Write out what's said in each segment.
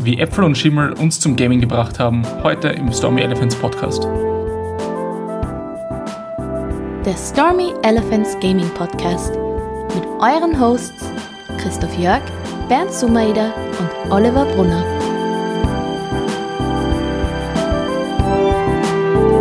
wie Äpfel und Schimmel uns zum Gaming gebracht haben, heute im Stormy Elephants Podcast. Der Stormy Elephants Gaming Podcast mit euren Hosts Christoph Jörg, Bernd Sumaida und Oliver Brunner.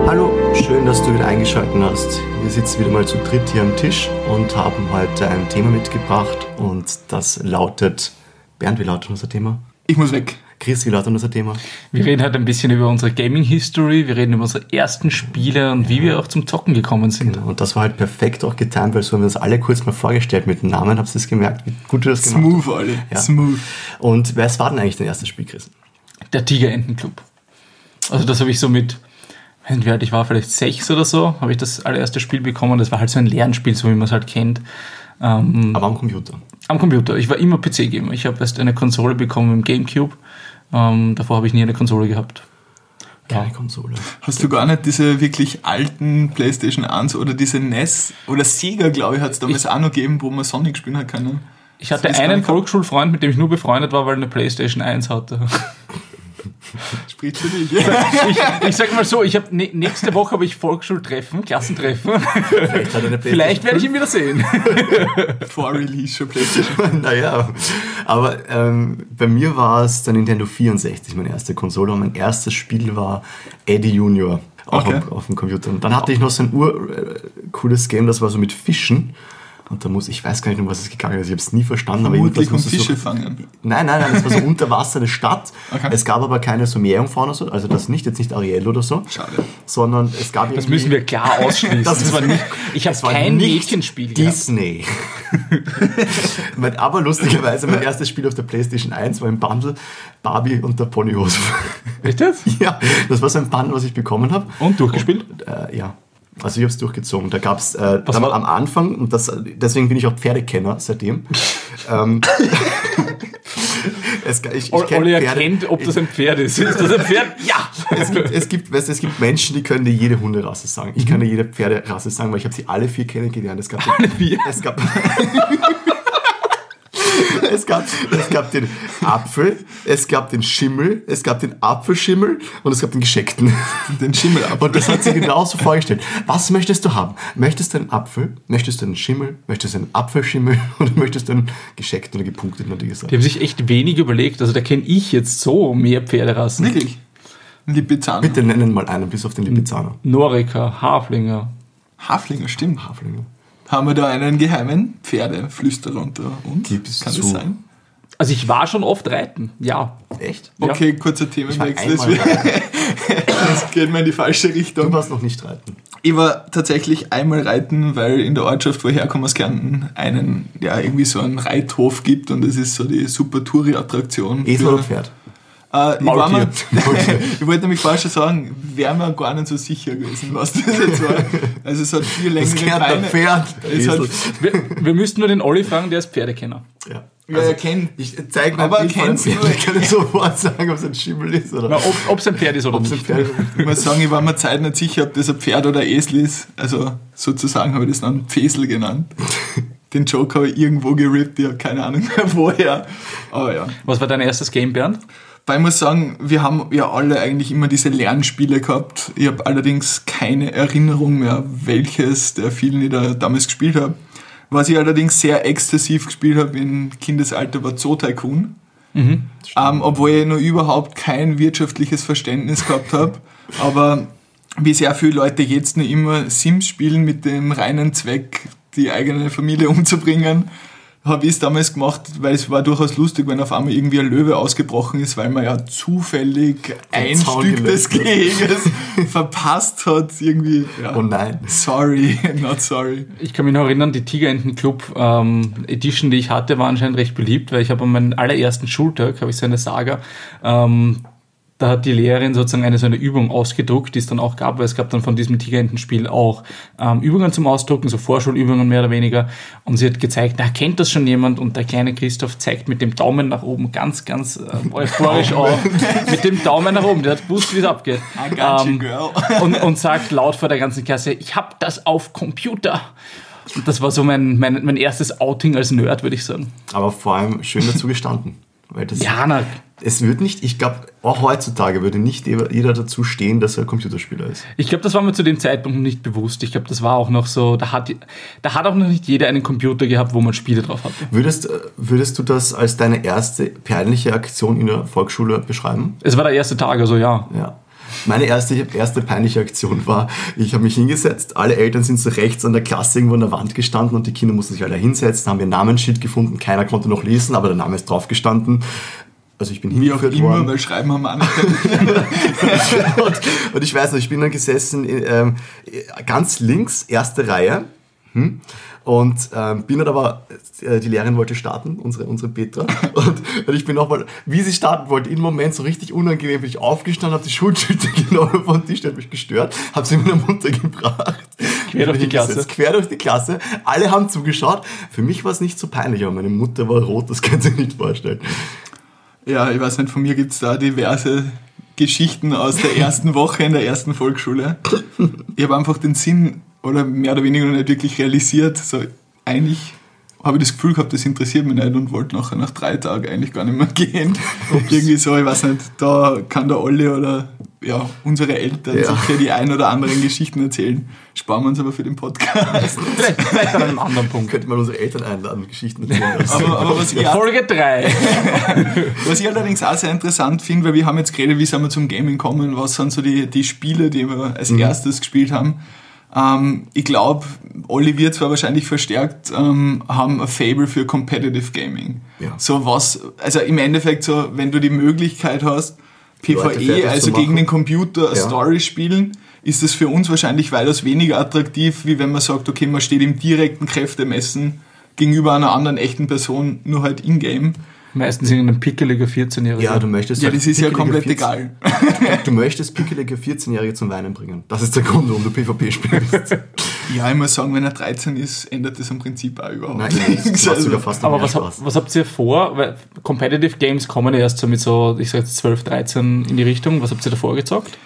Hallo, schön, dass du wieder eingeschaltet hast. Wir sitzen wieder mal zu dritt hier am Tisch und haben heute ein Thema mitgebracht und das lautet, Bernd, wie lautet unser Thema? Ich muss weg. Chris, wie lautet unser Thema? Wir reden heute ein bisschen über unsere Gaming History, wir reden über unsere ersten Spiele und wie wir auch zum Zocken gekommen sind. Genau, und das war halt perfekt auch getimt, weil so haben wir uns alle kurz mal vorgestellt mit dem Namen, habt ihr es gemerkt, wie gut du das gemacht Smooth, hast. alle. Ja. Smooth. Und wer war denn eigentlich dein erstes Spiel, Chris? Der Tigerentenclub. Also das habe ich so mit, ich war, vielleicht sechs oder so, habe ich das allererste Spiel bekommen. Das war halt so ein Lernspiel, so wie man es halt kennt. Ähm, Aber am Computer. am Computer. Ich war immer PC-Gamer. Ich habe erst eine Konsole bekommen im Gamecube. Ähm, davor habe ich nie eine Konsole gehabt. Keine Konsole. Hast du gar nicht diese wirklich alten PlayStation 1 oder diese NES oder Sega, glaube ich, hat es damals auch noch gegeben, wo man Sonic spielen hat können? Ich hatte einen Volksschulfreund, mit dem ich nur befreundet war, weil er eine Playstation 1 hatte. Spricht für dich. Ich, ich sag mal so, ich habe nächste Woche habe ich Volksschultreffen, Klassentreffen. Vielleicht, Vielleicht werde ich ihn wieder sehen. Vor Release schon PlayStation. naja, aber ähm, bei mir war es der Nintendo 64, meine erste Konsole. Und mein erstes Spiel war Eddie Junior. Auch Okay. auf, auf dem Computer. Und dann hatte ich noch so ein ur äh, cooles Game, das war so mit Fischen. Und da muss, ich weiß gar nicht, um was es gegangen ist. Ich habe es nie verstanden. aber Vermutlich um irgendwas musste Fische so, fangen. Nein, nein, nein, es war so unter Wasser eine Stadt. Okay. Es gab aber keine oder so, also das nicht, jetzt nicht Ariel oder so. Schade. Sondern es gab Das müssen wir klar ausschließen. Das Das war nicht, ich habe kein Mädchenspiel. Disney. Aber lustigerweise, mein erstes Spiel auf der PlayStation 1 war im Bundle Barbie und der Ponyhose. Echt jetzt? ja, das war so ein Bundle, was ich bekommen habe. Und durchgespielt? Äh, ja. Also ich habe es durchgezogen. Da gab es äh, am, Anfang, und das, deswegen bin ich auch Pferdekenner seitdem. ähm, es, ich, ich Olli erkennt, ob das ein Pferd ist. Ist das ein Pferd? Ja! es gibt, es, gibt, weißt, es gibt Menschen, die können dir jede Hunderasse sagen. Ich kann dir jede Pferderasse sagen, weil ich habe sie alle vier kennengelernt. Es gab Alle vier? Es gab, es, gab, es gab den Apfel, es gab den Schimmel, es gab den Apfelschimmel und es gab den Gescheckten. Den Schimmel ab. Und das hat sie genauso vorgestellt. Was möchtest du haben? Möchtest du einen Apfel? Möchtest du einen Schimmel? Möchtest du einen Apfelschimmel? Oder möchtest du einen gescheckten oder gepunkteten, hat die gesagt. Die haben sich echt wenig überlegt. Also da kenne ich jetzt so mehr Pferderassen. Wirklich? Lipizzaner. Bitte nennen mal einen, bis auf den Lipizzaner. Norika, Haflinger. Haflinger, stimmt. Haflinger. Haben wir da einen geheimen Pferdeflüsterer unter uns? Gib's Kann zu. das sein? Also ich war schon oft reiten, ja. Echt? Okay, kurzer Themenwechsel. Das, geht mir in die falsche Du Richtung. warst noch nicht reiten. Ich war tatsächlich einmal reiten, weil in der Ortschaft, wo ich herkomme aus Kärnten, einen, ja, irgendwie so einen Reithof gibt und das ist so die super Touri-Attraktion. Esel oder Pferd? Äh, ich, war mir, ich wollte nämlich vorher schon sagen, wäre mir gar nicht so sicher gewesen, was das jetzt war. Also es hat viel längere Das Beine. Pferd. Es hat, Esel. Wir, wir müssten nur den Olli fragen, der ist Pferdekenner. Ja. ja, er kennt. Ich zeige mal Aber kennst du- Pferd. Ich kann dir sofort sagen, ob es ein Schimmel ist oder Na, ob es ein Pferd ist oder ob es ein nicht. Pferd ist. Ich muss sagen, ich war mir Zeit nicht sicher, ob das ein Pferd oder ein Esel ist. Also sozusagen habe ich das dann Pfesel genannt. Den Joke habe ich irgendwo gerippt, ich habe keine Ahnung mehr woher. Aber ja. Was war dein erstes Game, Bernd? Weil ich muss sagen, wir haben ja alle eigentlich immer diese Lernspiele gehabt. Ich habe allerdings keine Erinnerung mehr, welches der vielen ich da damals gespielt habe. Was ich allerdings sehr exzessiv gespielt habe im Kindesalter war Zoo Tycoon. Ähm, obwohl ich noch überhaupt kein wirtschaftliches Verständnis gehabt habe. Aber wie sehr viele Leute jetzt noch immer Sims spielen mit dem reinen Zweck, die eigene Familie umzubringen, habe ich es damals gemacht, weil es war durchaus lustig, wenn auf einmal irgendwie ein Löwe ausgebrochen ist, weil man ja zufällig ein Zaun Stück des Geheges verpasst hat. Irgendwie. Ja. Oh nein. Sorry, not sorry. Ich kann mich noch erinnern, die Tigerentenclub ähm, Edition, die ich hatte, war anscheinend recht beliebt, weil ich habe an meinem allerersten Schultag, habe ich so eine Saga, ähm, da hat die Lehrerin sozusagen eine so eine Übung ausgedruckt, die es dann auch gab, weil es gab dann von diesem Tigerentenspiel auch ähm, Übungen zum Ausdrucken, so Vorschulübungen mehr oder weniger. Und sie hat gezeigt, na, kennt das schon jemand? Und der kleine Christoph zeigt mit dem Daumen nach oben ganz, ganz äh, euphorisch auf. mit dem Daumen nach oben, der hat gewusst, wie es abgeht. Ähm, girl. und, und sagt laut vor der ganzen Klasse, ich hab das auf Computer. Und das war so mein, mein, mein erstes Outing als Nerd, würde ich sagen. Aber vor allem schön dazu gestanden. Weil das, Ja, na, Es wird nicht, ich glaube, auch heutzutage würde nicht jeder dazu stehen, dass er Computerspieler ist. ich glaube, das war mir zu dem Zeitpunkt nicht bewusst. Ich glaube, das war auch noch so, da hat, da hat auch noch nicht jeder einen Computer gehabt, wo man Spiele drauf hatte. Würdest, äh, würdest du das als deine erste peinliche Aktion in der Volksschule beschreiben? Es war der erste Tag, also ja. Ja. Meine erste, erste peinliche Aktion war, ich habe mich hingesetzt, alle Eltern sind so rechts an der Klasse irgendwo an der Wand gestanden und die Kinder mussten sich alle hinsetzen, haben ihr Namensschild gefunden, keiner konnte noch lesen, aber der Name ist drauf gestanden. Also ich bin Wie auch hingeführt immer, worden. weil schreiben haben wir und, und ich weiß noch, ich bin dann gesessen, ähm, ganz links, erste Reihe. Hm? Und ähm, bin dann aber, äh, die Lehrerin wollte starten, unsere, unsere Petra. Und, und ich bin nochmal, wie sie starten wollte, im Moment so richtig unangenehm, bin ich aufgestanden, habe die Schultüte genommen vom Tisch, hat mich gestört, habe sie meiner Mutter gebracht. Quer durch die Klasse. Quer durch die Klasse. Alle haben zugeschaut. Für mich war es nicht so peinlich, aber meine Mutter war rot, das kannst du dir nicht vorstellen. Ja, ich weiß nicht, von mir gibt es da diverse Geschichten aus der ersten Woche in der ersten Volksschule. Ich habe einfach den Sinn oder mehr oder weniger noch nicht wirklich realisiert. So, eigentlich habe ich das Gefühl gehabt, das interessiert mich nicht und wollte nachher nach drei Tagen eigentlich gar nicht mehr gehen. Irgendwie so, ich weiß nicht, da kann der Olli oder ja, unsere Eltern Ja. sicher die ein oder anderen Geschichten erzählen. Sparen wir uns aber für den Podcast. Vielleicht, vielleicht an einem anderen Punkt. Könnte man unsere Eltern einladen Geschichten erzählen. Aber, aber was, auch, Folge 3. was ich allerdings auch sehr interessant finde, weil wir haben jetzt geredet, wie sind wir zum Gaming kommen, was sind so die, die Spiele, die wir als erstes gespielt haben. Ähm, ich glaube, Olli wird zwar wahrscheinlich verstärkt, ähm, haben ein Fable für Competitive Gaming. Ja. So was, also im Endeffekt so, wenn du die Möglichkeit hast, PvE, zu also gegen den Computer, eine Ja. Story spielen, ist das für uns wahrscheinlich weitaus weniger attraktiv, wie wenn man sagt, okay, man steht im direkten Kräftemessen gegenüber einer anderen echten Person, nur halt in-game. Meistens irgendein pickeliger 14-Jähriger. Ja, du möchtest Ja, halt das ist ja komplett 14 egal. Du möchtest pickelige 14-Jährige zum Weinen bringen. Das ist der Grund, warum du PvP spielst. Ja, ich muss sagen, wenn er 13 ist, ändert das im Prinzip auch überhaupt Nein, nichts. Also, sogar fast Aber was, hab, was habt ihr vor? Weil Competitive Games kommen ja erst so mit so, ich sag jetzt 12, 13 in die Richtung. Was habt ihr davor gezockt?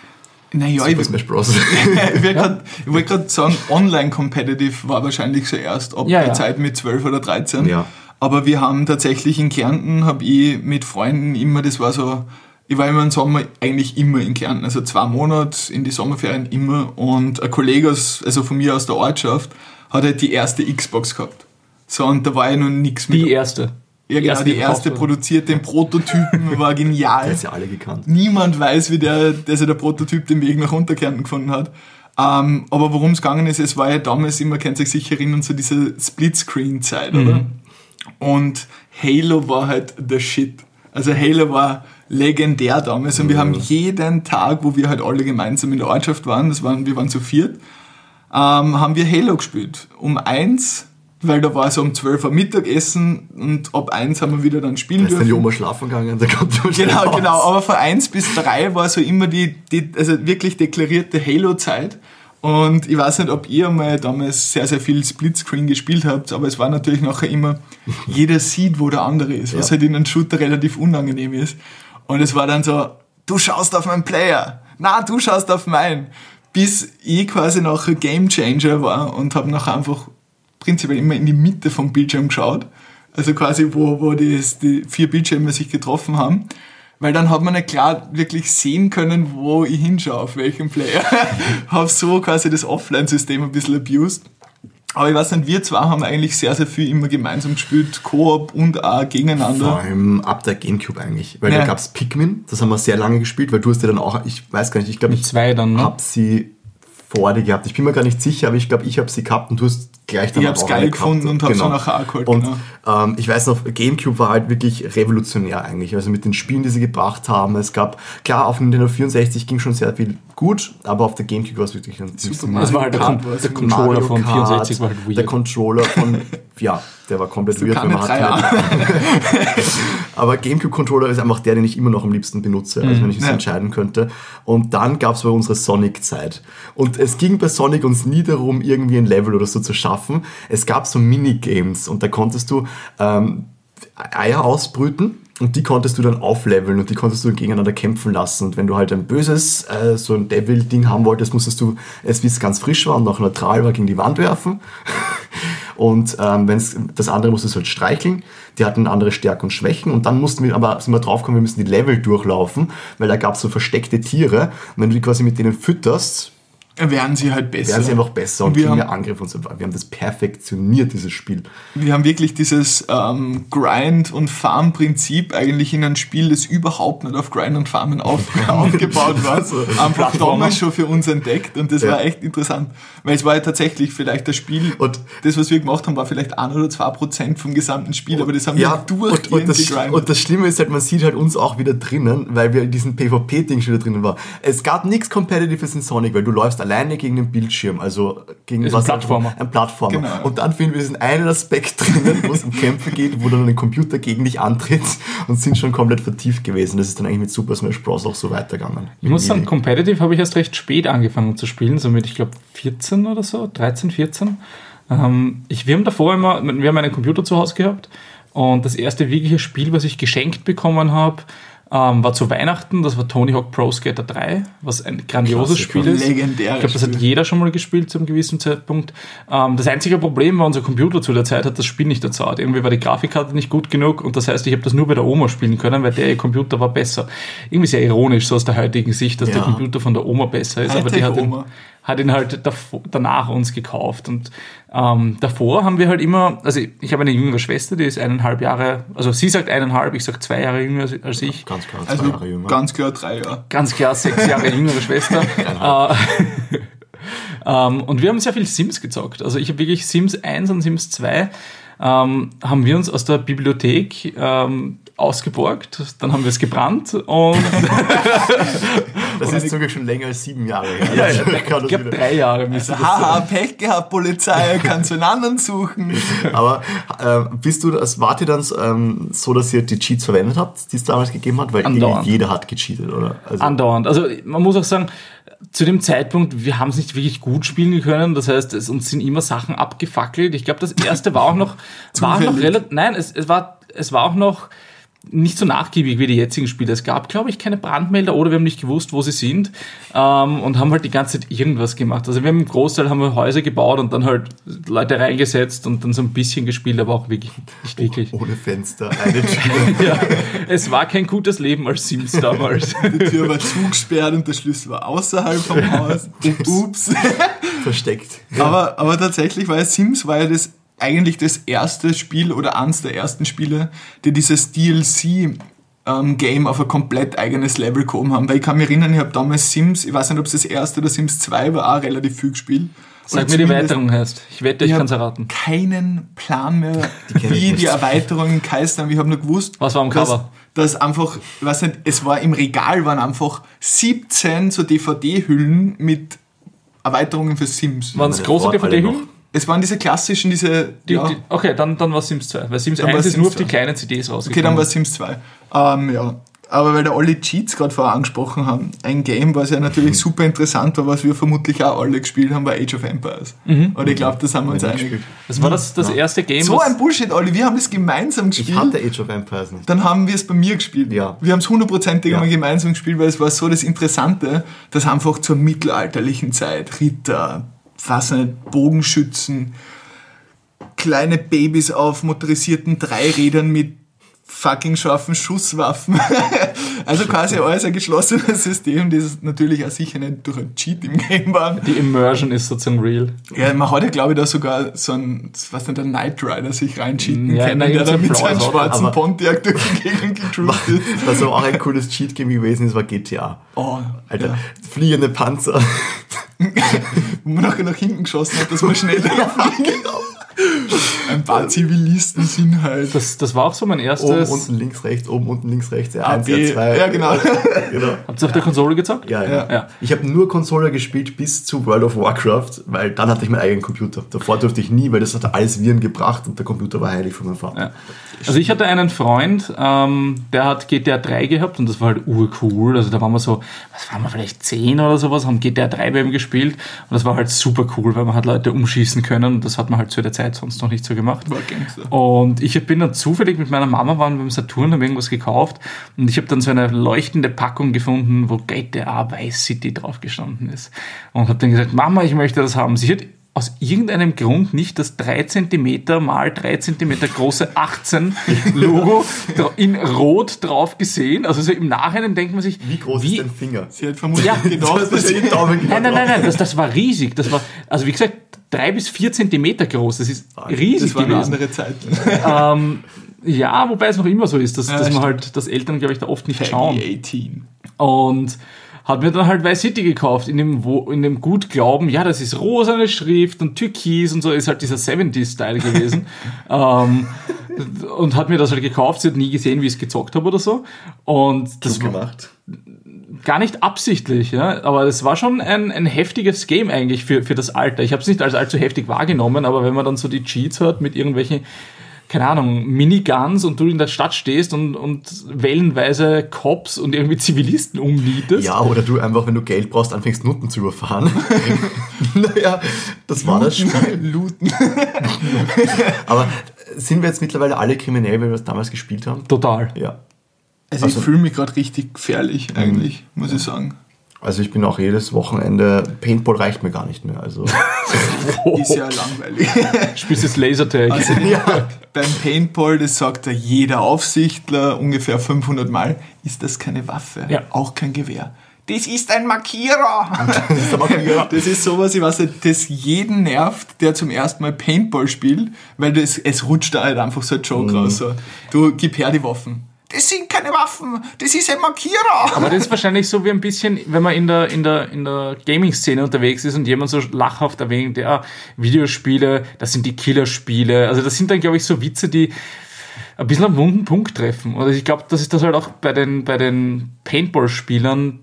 naja, ich, Super Smash Bros. ich wollte grad- ich wollte gerade sagen, Online-Competitive war wahrscheinlich so erst ab Ja, der ja. Zeit mit 12 oder 13. Ja. Aber wir haben tatsächlich in Kärnten, habe ich mit Freunden immer, das war so, ich war immer im Sommer eigentlich immer in Kärnten, also zwei Monate in die Sommerferien immer. Und ein Kollege aus, also von mir aus der Ortschaft hat halt die erste Xbox gehabt. So, und da war ja noch nichts mit. Die erste. ja, genau, erste, die erste produziert, den Prototypen war genial. Der ist ja alle gekannt. Niemand weiß, wie der, also der Prototyp den Weg nach Unterkärnten gefunden hat. Ähm, aber worum es gegangen ist, es war ja damals immer, kennt sich sicher erinnern, so diese Splitscreen-Zeit, oder? Und Halo war halt the shit. Also Halo war legendär damals und wir haben jeden Tag, wo wir halt alle gemeinsam in der Ortschaft waren, das waren, wir waren zu viert, ähm, haben wir Halo gespielt. Um eins, weil da war so um 12 Uhr Mittagessen und ab eins haben wir wieder dann spielen Da ist dann dürfen. die Oma schlafen gegangen, da kommt die Genau, raus. genau. Aber von 1 bis 3 war so immer die, die also wirklich deklarierte Halo-Zeit. Und ich weiß nicht, ob ihr mal damals sehr, sehr viel Splitscreen gespielt habt, aber es war natürlich nachher immer, jeder sieht, wo der andere ist, was Ja. halt in einem Shooter relativ unangenehm ist. Und es war dann so, du schaust auf meinen Player, na, du schaust auf meinen. Bis ich quasi nachher Game Changer war und habe nachher einfach prinzipiell immer in die Mitte vom Bildschirm geschaut. Also quasi, wo, wo die, die vier Bildschirme sich getroffen haben. Weil dann hat man nicht klar wirklich sehen können, wo ich hinschaue, auf welchem Player. habe so quasi das Offline-System ein bisschen abused. Aber ich weiß nicht, wir zwei haben eigentlich sehr, sehr viel immer gemeinsam gespielt, Koop und auch Vor gegeneinander. allem ab der Gamecube eigentlich. Weil Ja. da gab's Pikmin, das haben wir sehr lange gespielt, weil du hast ja dann auch, ich weiß gar nicht, ich glaube, ich zwei dann, ne? hab sie vor dir gehabt. Ich bin mir gar nicht sicher, aber ich glaube, ich habe sie gehabt und du hast gleich dann Ich hab's auch geil gefunden und hab's genau. dann nachher auch geholt, Und genau. ähm, ich weiß noch, Gamecube war halt wirklich revolutionär eigentlich. Also mit den Spielen, die sie gebracht haben. Es gab, klar, auf Nintendo 64 ging schon sehr viel gut, aber auf der Gamecube war es wirklich ein Super Das war halt der, Kart der Controller Mario von Kart, 64 war halt weird. Der Controller von, ja, der war komplett weird. weil man hat aber Gamecube-Controller ist einfach der, den ich immer noch am liebsten benutze, also wenn ich es Ja. entscheiden könnte. Und dann gab es bei unsere Sonic-Zeit. Und es ging bei Sonic uns nie darum, irgendwie ein Level oder so zu schaffen. Es gab so Minigames und da konntest du ähm, Eier ausbrüten und die konntest du dann aufleveln und die konntest du gegeneinander kämpfen lassen. Und wenn du halt ein böses, äh, so ein Devil-Ding haben wolltest, musstest du es, wie es ganz frisch war und noch neutral war, gegen die Wand werfen. Und ähm, wenn's, das andere musstest du halt streicheln. Die hatten andere Stärken und Schwächen und dann mussten wir aber sind wir draufgekommen, wir müssen die Level durchlaufen, weil da gab es so versteckte Tiere. Und wenn du die quasi mit denen fütterst, werden sie halt besser. werden sie einfach besser und, Und wir kriegen haben- mehr Angriff und so. Wir haben das perfektioniert, dieses Spiel. Wir haben wirklich dieses ähm, Grind- und Farm-Prinzip eigentlich in einem Spiel, das überhaupt nicht auf Grind und Farmen auf, aufgebaut war. Einfach Plattformer. damals schon für uns entdeckt und das Ja. war echt interessant. Weil es war ja tatsächlich vielleicht das Spiel, Und- das, was wir gemacht haben, war vielleicht ein oder zwei Prozent vom gesamten Spiel, aber das haben wir und, und, durchgehend das, und das Schlimme ist halt, man sieht halt uns auch wieder drinnen, weil wir in diesem PvP-Ding schon wieder drinnen waren. Es gab nichts Competitives in Sonic, weil du läufst alleine gegen den Bildschirm, also gegen Ist ein Plattformer. Ein Plattformer. Genau. Und dann finden wir diesen einen Aspekt drinnen, wo es um Kämpfe geht, wo dann ein Computer gegen dich antritt und sind schon komplett vertieft gewesen. Das ist dann eigentlich mit Super Smash Bros. auch so weitergegangen. Ich muss sagen, Competitive habe ich erst recht spät angefangen zu spielen, so mit, ich glaube, 14 oder so, 13, 14. Ähm, ich, wir haben davor immer, wir haben einen Computer zu Hause gehabt und das erste wirkliche Spiel, was ich geschenkt bekommen habe, ähm, war zu Weihnachten, das war Tony Hawk Pro Skater 3, was ein grandioses Klassiker. Spiel ist. Legendäres Ich glaube, das hat jeder schon mal gespielt zu einem gewissen Zeitpunkt. Ähm, das einzige Problem war, unser Computer zu der Zeit hat das Spiel nicht erzahlt. Irgendwie war die Grafikkarte nicht gut genug und das heißt, ich habe das nur bei der Oma spielen können, weil der ihr Computer war besser. Irgendwie sehr ironisch, so aus der heutigen Sicht, dass der Ja. Computer von der Oma besser ist, aber die hat ihn, Hightech-Oma. Hat ihn halt davor, danach uns gekauft. Und ähm, davor haben wir halt immer, also ich, ich habe eine jüngere Schwester, die ist eineinhalb Jahre, also sie sagt eineinhalb, ich sag zwei Jahre jünger als, als ich. Ganz klar, zwei also Jahre jünger. ganz klar drei Jahre. Ganz klar, sechs Jahre jüngere Schwester. äh, ähm, und wir haben sehr viel Sims gezockt. Also ich habe wirklich Sims 1 und Sims 2 ähm, haben wir uns aus der Bibliothek ähm, ausgeborgt. Dann haben wir es gebrannt und Das ist sogar schon länger als sieben Jahre her. ja, Also, ich kann das glaube wieder- drei Jahre müsste das sein. Haha, Pech gehabt, Polizei, kannst du einen anderen suchen. Aber äh, bist du, das wart ihr dann ähm, so, dass ihr die Cheats verwendet habt, die es damals gegeben hat? Weil jeder hat gecheatet, oder? Also, Andauernd. Also man muss auch sagen, zu dem Zeitpunkt, wir haben es nicht wirklich gut spielen können. Das heißt, es uns sind immer Sachen abgefackelt. Ich glaube, das erste war auch noch, war auch noch relativ, nein, es, es war, es war auch noch nicht so nachgiebig wie die jetzigen Spiele. Es gab, glaube ich, keine Brandmelder oder wir haben nicht gewusst, wo sie sind ähm, und haben halt die ganze Zeit irgendwas gemacht. Also wir haben im Großteil haben wir Häuser gebaut und dann halt Leute reingesetzt und dann so ein bisschen gespielt, aber auch wirklich nicht wirklich. ohne Fenster, eine Tür. Ja, es war kein gutes Leben als Sims damals. Die Tür war zugesperrt und der Schlüssel war außerhalb vom Haus. Ups. versteckt. Aber, aber tatsächlich war ja Sims war ja das eigentlich das erste Spiel oder eins der ersten Spiele, die dieses DLC ähm, Game auf ein komplett eigenes Level gehoben haben. Weil ich kann mich erinnern, ich habe damals Sims, ich weiß nicht, ob es das erste oder Sims 2 war, auch relativ viel gespielt. Sag mir die Erweiterung heißt. Ich wette, ich Ich kann es erraten. keinen Plan mehr, ich wie die Erweiterungen geheißen haben. Ich habe nur gewusst, Was war am dass, Cover? dass einfach, ich weiß nicht, es war im Regal waren einfach 17 so DVD-Hüllen mit Erweiterungen für Sims. Waren es große DVD-Hüllen? Es waren diese klassischen, diese. Die, ja. die, okay, dann, dann war Sims 2. Weil Sims Dann 1 war's ist Sims nur auf die 2. kleinen CDs Okay, rausgekommen. dann war Sims 2. Ähm, ja. Aber weil da alle Cheats gerade vorher angesprochen haben, ein Game, was ja Mhm. natürlich super interessant war, was wir vermutlich auch alle gespielt haben, war Age of Empires. Mhm. Und ich glaube, das haben wir uns einig. gespielt. das war das, das erste Game, So was- ein Bullshit, Olli. Wir haben das gemeinsam gespielt. Ich hatte Age of Empires nicht. dann haben wir es bei mir gespielt. Ja. Wir haben es hundertprozentig Ja. einmal gemeinsam gespielt, weil es war so das Interessante, dass einfach zur mittelalterlichen Zeit Ritter, was nicht, Bogenschützen, kleine Babys auf motorisierten Dreirädern mit fucking scharfen Schusswaffen. also quasi alles ein geschlossenes System, das natürlich auch sicher nicht durch ein Cheat im Game war. die Immersion ist sozusagen real. Ja, man hat ja, glaube ich, da sogar so ein, was nicht, der Knight Rider sich reincheaten Ja, können, nein, der da mit seinem schwarzen Pontiac durch die Gegend gecruised ist. Was aber auch ein cooles Cheat-Game gewesen ist, war GTA. Oh, Alter, ja. fliegende Panzer. Wo man nachher nach hinten geschossen hat, dass man schneller fliegt. Ein paar Zivilisten sind halt. Das, das war auch so mein Oben, erstes. unten, links, rechts, oben, unten, links, rechts, R1, AD. R2. Ja, genau. genau. Habt ihr auf der Konsole gezockt? Ja, ja. Ja. Ich habe nur Konsole gespielt bis zu World of Warcraft, weil dann hatte ich meinen eigenen Computer. Davor durfte ich nie, weil das hat alles Viren gebracht und der Computer war heilig von meinem Vater. Ja. Also ich hatte einen Freund, ähm, der hat GTA 3 gehabt und das war halt urcool. Also da waren wir so, was waren wir vielleicht 10 oder sowas, haben GTA 3 bei ihm gespielt und das war halt super cool, weil man hat Leute umschießen können und das hat man halt zu der Zeit sonst noch nicht so gemacht. War Gangster. Und ich bin dann zufällig mit meiner Mama waren beim Saturn, haben irgendwas gekauft und ich habe dann so eine leuchtende Packung gefunden, wo GTA Vice City drauf gestanden ist. Und habe dann gesagt, Mama, ich möchte das haben. Sie hat aus irgendeinem Grund nicht das 3 cm mal 3 cm große 18 Logo in Rot drauf gesehen. Also so im Nachhinein denkt man sich, Wie groß wie, ist dein Finger? Sie hat vermutlich Ja, gedacht, das ist dass Daumen Nein, nein, nein, nein, das, das war riesig. Das war, also wie gesagt, drei bis vier Zentimeter groß. Das ist riesig das waren gewesen. andere Zeiten. Ähm, ja, wobei es noch immer so ist, dass, Ja, dass man halt, dass Eltern, glaube ich, da oft nicht schauen. Peggy 18. Und hat mir dann halt Vice City gekauft, in dem, wo, in dem gut Glauben, ja, das ist rosane Schrift und Türkis und so, ist halt dieser 70s-Style gewesen. ähm, und hat mir das halt gekauft, sie hat nie gesehen, wie ich es gezockt habe oder so. Und das war gemacht. gar nicht absichtlich, ja, aber es war schon ein, ein heftiges Game eigentlich für, für das Alter. Ich habe es nicht als allzu heftig wahrgenommen, aber wenn man dann so die Cheats hört mit irgendwelchen, keine Ahnung, Miniguns und du in der Stadt stehst und, und wellenweise Cops und irgendwie Zivilisten umnietest. Ja, oder du einfach, wenn du Geld brauchst, anfängst Nutten zu überfahren. naja, das war das Spiel. Looten. Aber sind wir jetzt mittlerweile alle kriminell, weil wir das damals gespielt haben? Total. Ja. Also, Also- ich fühle mich gerade richtig gefährlich, eigentlich, muss ich sagen. Also ich bin auch jedes Wochenende, Paintball reicht mir gar nicht mehr. Also Ist ja langweilig. Spielst jetzt Lasertag. Also Ja. beim Paintball, das sagt ja jeder Aufsichtler ungefähr 500 Mal, ist das keine Waffe, Ja. auch kein Gewehr. Das ist ein Markierer. das ist ja. Das ist sowas, ich weiß nicht, das jeden nervt, der zum ersten Mal Paintball spielt, weil das, es rutscht da halt einfach so ein Joke raus. So. Du, gib her die Waffen. Das sind keine Waffen, das ist ein Markierer. Aber das ist wahrscheinlich so wie ein bisschen, wenn man in der, in der, in der Gaming-Szene unterwegs ist und jemand so lachhaft erwähnt, ja, Videospiele, das sind die Killerspiele. Also das sind dann, glaube ich, so Witze, die ein bisschen am wunden Punkt treffen. Und ich glaube, dass es das halt auch bei den, bei den Paintball-Spielern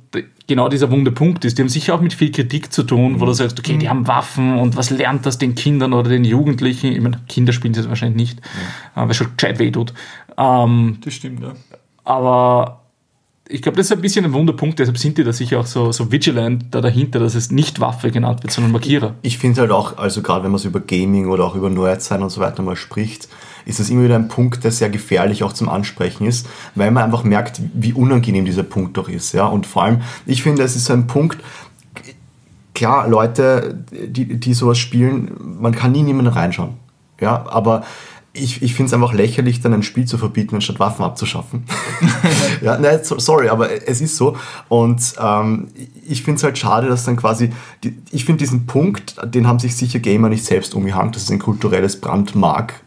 genau dieser wunde Punkt ist. Die haben sicher auch mit viel Kritik zu tun, wo du sagst, okay, die haben Waffen und was lernt das den Kindern oder den Jugendlichen? Ich meine, Kinder spielen das wahrscheinlich nicht, äh, weil es schon gescheit weh tut. Ähm, Das stimmt, ja. aber ich glaube, das ist ein bisschen ein Wunderpunkt, deshalb sind die da sicher auch so, so vigilant da dahinter, dass es nicht Waffe genannt wird, sondern Markierer. Ich finde halt auch, also gerade wenn man so über Gaming oder auch über Nerdsein und so weiter mal spricht, ist das immer wieder ein Punkt, der sehr gefährlich auch zum Ansprechen ist, weil man einfach merkt, wie unangenehm dieser Punkt doch ist. Ja? Und vor allem, ich finde, es ist so ein Punkt, klar, Leute, die, die sowas spielen, man kann nie niemanden reinschauen. Ja, aber ich, ich finde es einfach lächerlich, dann ein Spiel zu verbieten, anstatt Waffen abzuschaffen. ja, nein, so, sorry, aber es ist so. Und ähm, ich finde es halt schade, dass dann quasi, die, ich finde diesen Punkt, den haben sich sicher Gamer nicht selbst umgehangen, das ist ein kulturelles Brandmark.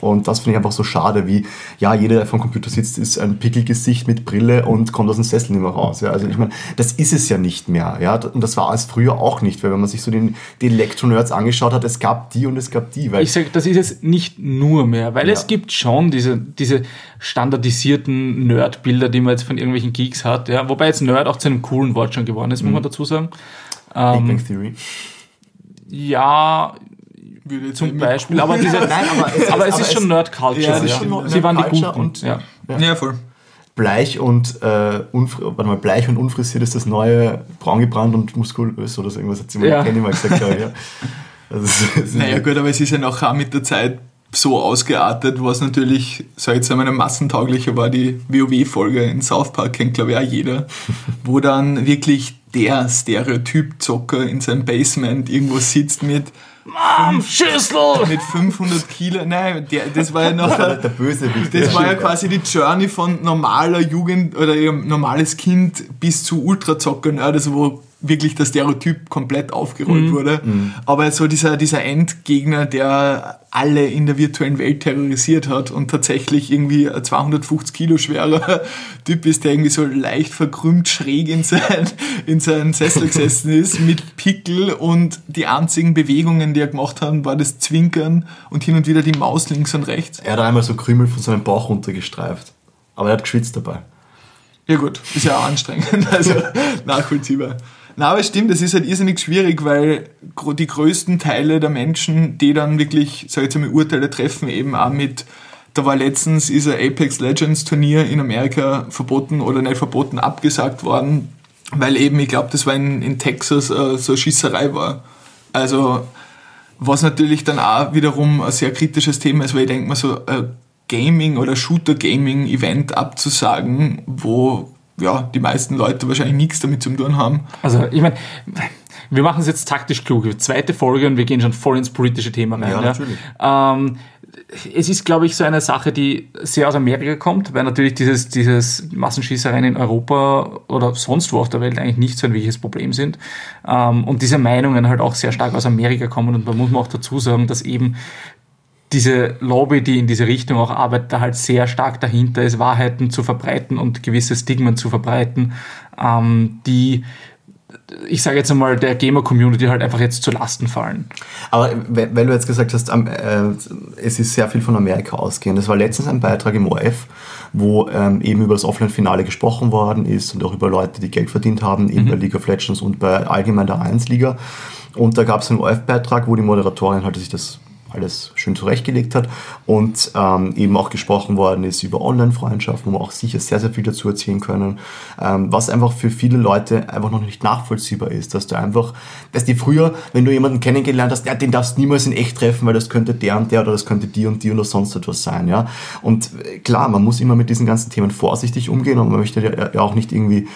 Und das finde ich einfach so schade, wie, ja, jeder, der vom Computer sitzt, ist ein Pickelgesicht mit Brille und kommt aus dem Sessel nicht mehr raus. Ja, also ich meine, das ist es ja nicht mehr. Ja, und das war es früher auch nicht, weil wenn man sich so den, die Elektro-Nerds angeschaut hat, es gab die und es gab die. Weil Ich sage, das ist jetzt nicht nur mehr, weil Ja. es gibt schon diese, diese standardisierten Nerd-Bilder, die man jetzt von irgendwelchen Geeks hat, ja, wobei jetzt Nerd auch zu einem coolen Wort schon geworden ist, muss man dazu sagen. Big Ähm, Bang Theory. ja, zum Beispiel, mit- aber, diese, Nein, aber es- aber es aber ist es- schon Nerd-Culture. Ja, das Ja, stimmt. Sie waren die Guten. und- ja. Ja, voll. Bleich und, äh, warte mal, bleich und unfrisiert ist das neue braun gebrannt und muskulös oder so irgendwas hat sie mal Ja. Mal gesagt, glaube ich. Ja. Also, es ist- Naja gut, aber es ist ja nachher mit der Zeit so ausgeartet, was natürlich, sag ich jetzt einmal, massentauglicher war, die WoW-Folge in South Park, kennt glaube ich auch jeder, wo dann wirklich der Stereotyp-Zocker in seinem Basement irgendwo sitzt mit, Mom, Schüssel! mit 500 Kilo, nein, der, das war ja der, nachher... der Bösewicht. Das war ja quasi die Journey von normaler Jugend oder eben normales Kind bis zu Ultrazocker, also wo wirklich das Stereotyp komplett aufgerollt wurde. Aber so dieser, dieser Endgegner, der alle in der virtuellen Welt terrorisiert hat und tatsächlich irgendwie ein 250 Kilo schwerer Typ ist, der irgendwie so leicht verkrümmt schräg in sein, in seinen Sessel gesessen ist, mit Pickel und die einzigen Bewegungen, die er gemacht hat, war das Zwinkern und hin und wieder die Maus links und rechts. Er hat einmal so Krümel von seinem Bauch runtergestreift. Aber er hat geschwitzt dabei. Ja gut, ist ja auch anstrengend, also nachvollziehbar. Na, aber stimmt, es ist halt irrsinnig schwierig, weil die größten Teile der Menschen, die dann wirklich, einmal, Urteile treffen, eben auch mit, da war letztens ist ein Apex Legends Turnier in Amerika verboten oder nicht verboten, abgesagt worden, weil eben, ich glaube, das war in, in Texas äh, so eine Schießerei war. Also, was natürlich dann auch wiederum ein sehr kritisches Thema ist, weil ich denke mir so, ein Gaming- oder Shooter-Gaming-Event abzusagen, wo ja, die meisten Leute wahrscheinlich nichts damit zu tun haben. Also, ich meine, wir machen es jetzt taktisch klug. Zweite Folge und wir gehen schon voll ins politische Thema rein. Ja, Ja, natürlich. Ähm, es ist, glaube ich, so eine Sache, die sehr aus Amerika kommt, weil natürlich dieses, dieses Massenschießereien in Europa oder sonst wo auf der Welt eigentlich nicht so ein wirkliches Problem sind. Ähm, und diese Meinungen halt auch sehr stark aus Amerika kommen. Und da muss man auch dazu sagen, dass eben diese Lobby, die in diese Richtung auch arbeitet, da halt sehr stark dahinter ist, Wahrheiten zu verbreiten und gewisse Stigmen zu verbreiten, ähm, die, ich sage jetzt einmal, der Gamer-Community halt einfach jetzt zu Lasten fallen. Aber we- weil du jetzt gesagt hast, äh, es ist sehr viel von Amerika ausgehend. Es war letztens ein Beitrag im ORF, wo ähm, eben über das Offline-Finale gesprochen worden ist und auch über Leute, die Geld verdient haben, eben bei League of Legends und bei allgemein der 1-Liga. Und da gab es einen ORF-Beitrag, wo die Moderatorin halt sich das alles schön zurechtgelegt hat und ähm, eben auch gesprochen worden ist über Online-Freundschaft, wo wir auch sicher sehr, sehr viel dazu erzählen können, ähm, was einfach für viele Leute einfach noch nicht nachvollziehbar ist, dass du einfach, dass die früher, wenn du jemanden kennengelernt hast, ja, den darfst du niemals in echt treffen, weil das könnte der und der oder das könnte die und die oder sonst etwas sein, ja. Und äh, klar, man muss immer mit diesen ganzen Themen vorsichtig umgehen und man möchte ja auch nicht irgendwie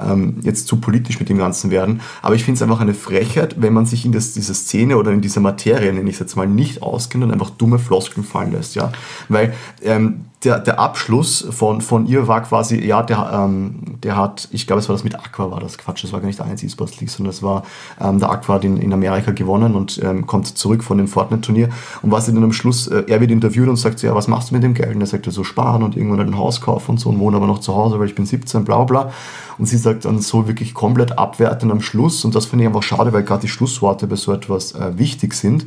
ähm, jetzt zu politisch mit dem Ganzen werden. Aber ich finde es einfach eine Frechheit, wenn man sich in das, diese Szene oder in dieser Materie, nenne ich es jetzt mal, nicht auskennt und einfach dumme Floskeln fallen lässt. Ja? Weil ähm, der, der Abschluss von, von ihr war quasi, ja, der, ähm, der hat, ich glaube, es war das mit Aqua, war das Quatsch, das war gar nicht der 1 E-Sports League, sondern das war, ähm, der Aqua hat in, in Amerika gewonnen und ähm, kommt zurück von dem Fortnite-Turnier. Und was sie dann am Schluss, äh, er wird interviewt und sagt so, ja, was machst du mit dem Geld? Und er sagt so, sparen und irgendwann halt ein Haus kaufen und so und wohne aber noch zu Hause, weil ich bin 17, bla bla. Und sie sagt dann so wirklich komplett abwertend am Schluss und das finde ich einfach schade, weil gerade die Schlussworte bei so etwas äh, wichtig sind.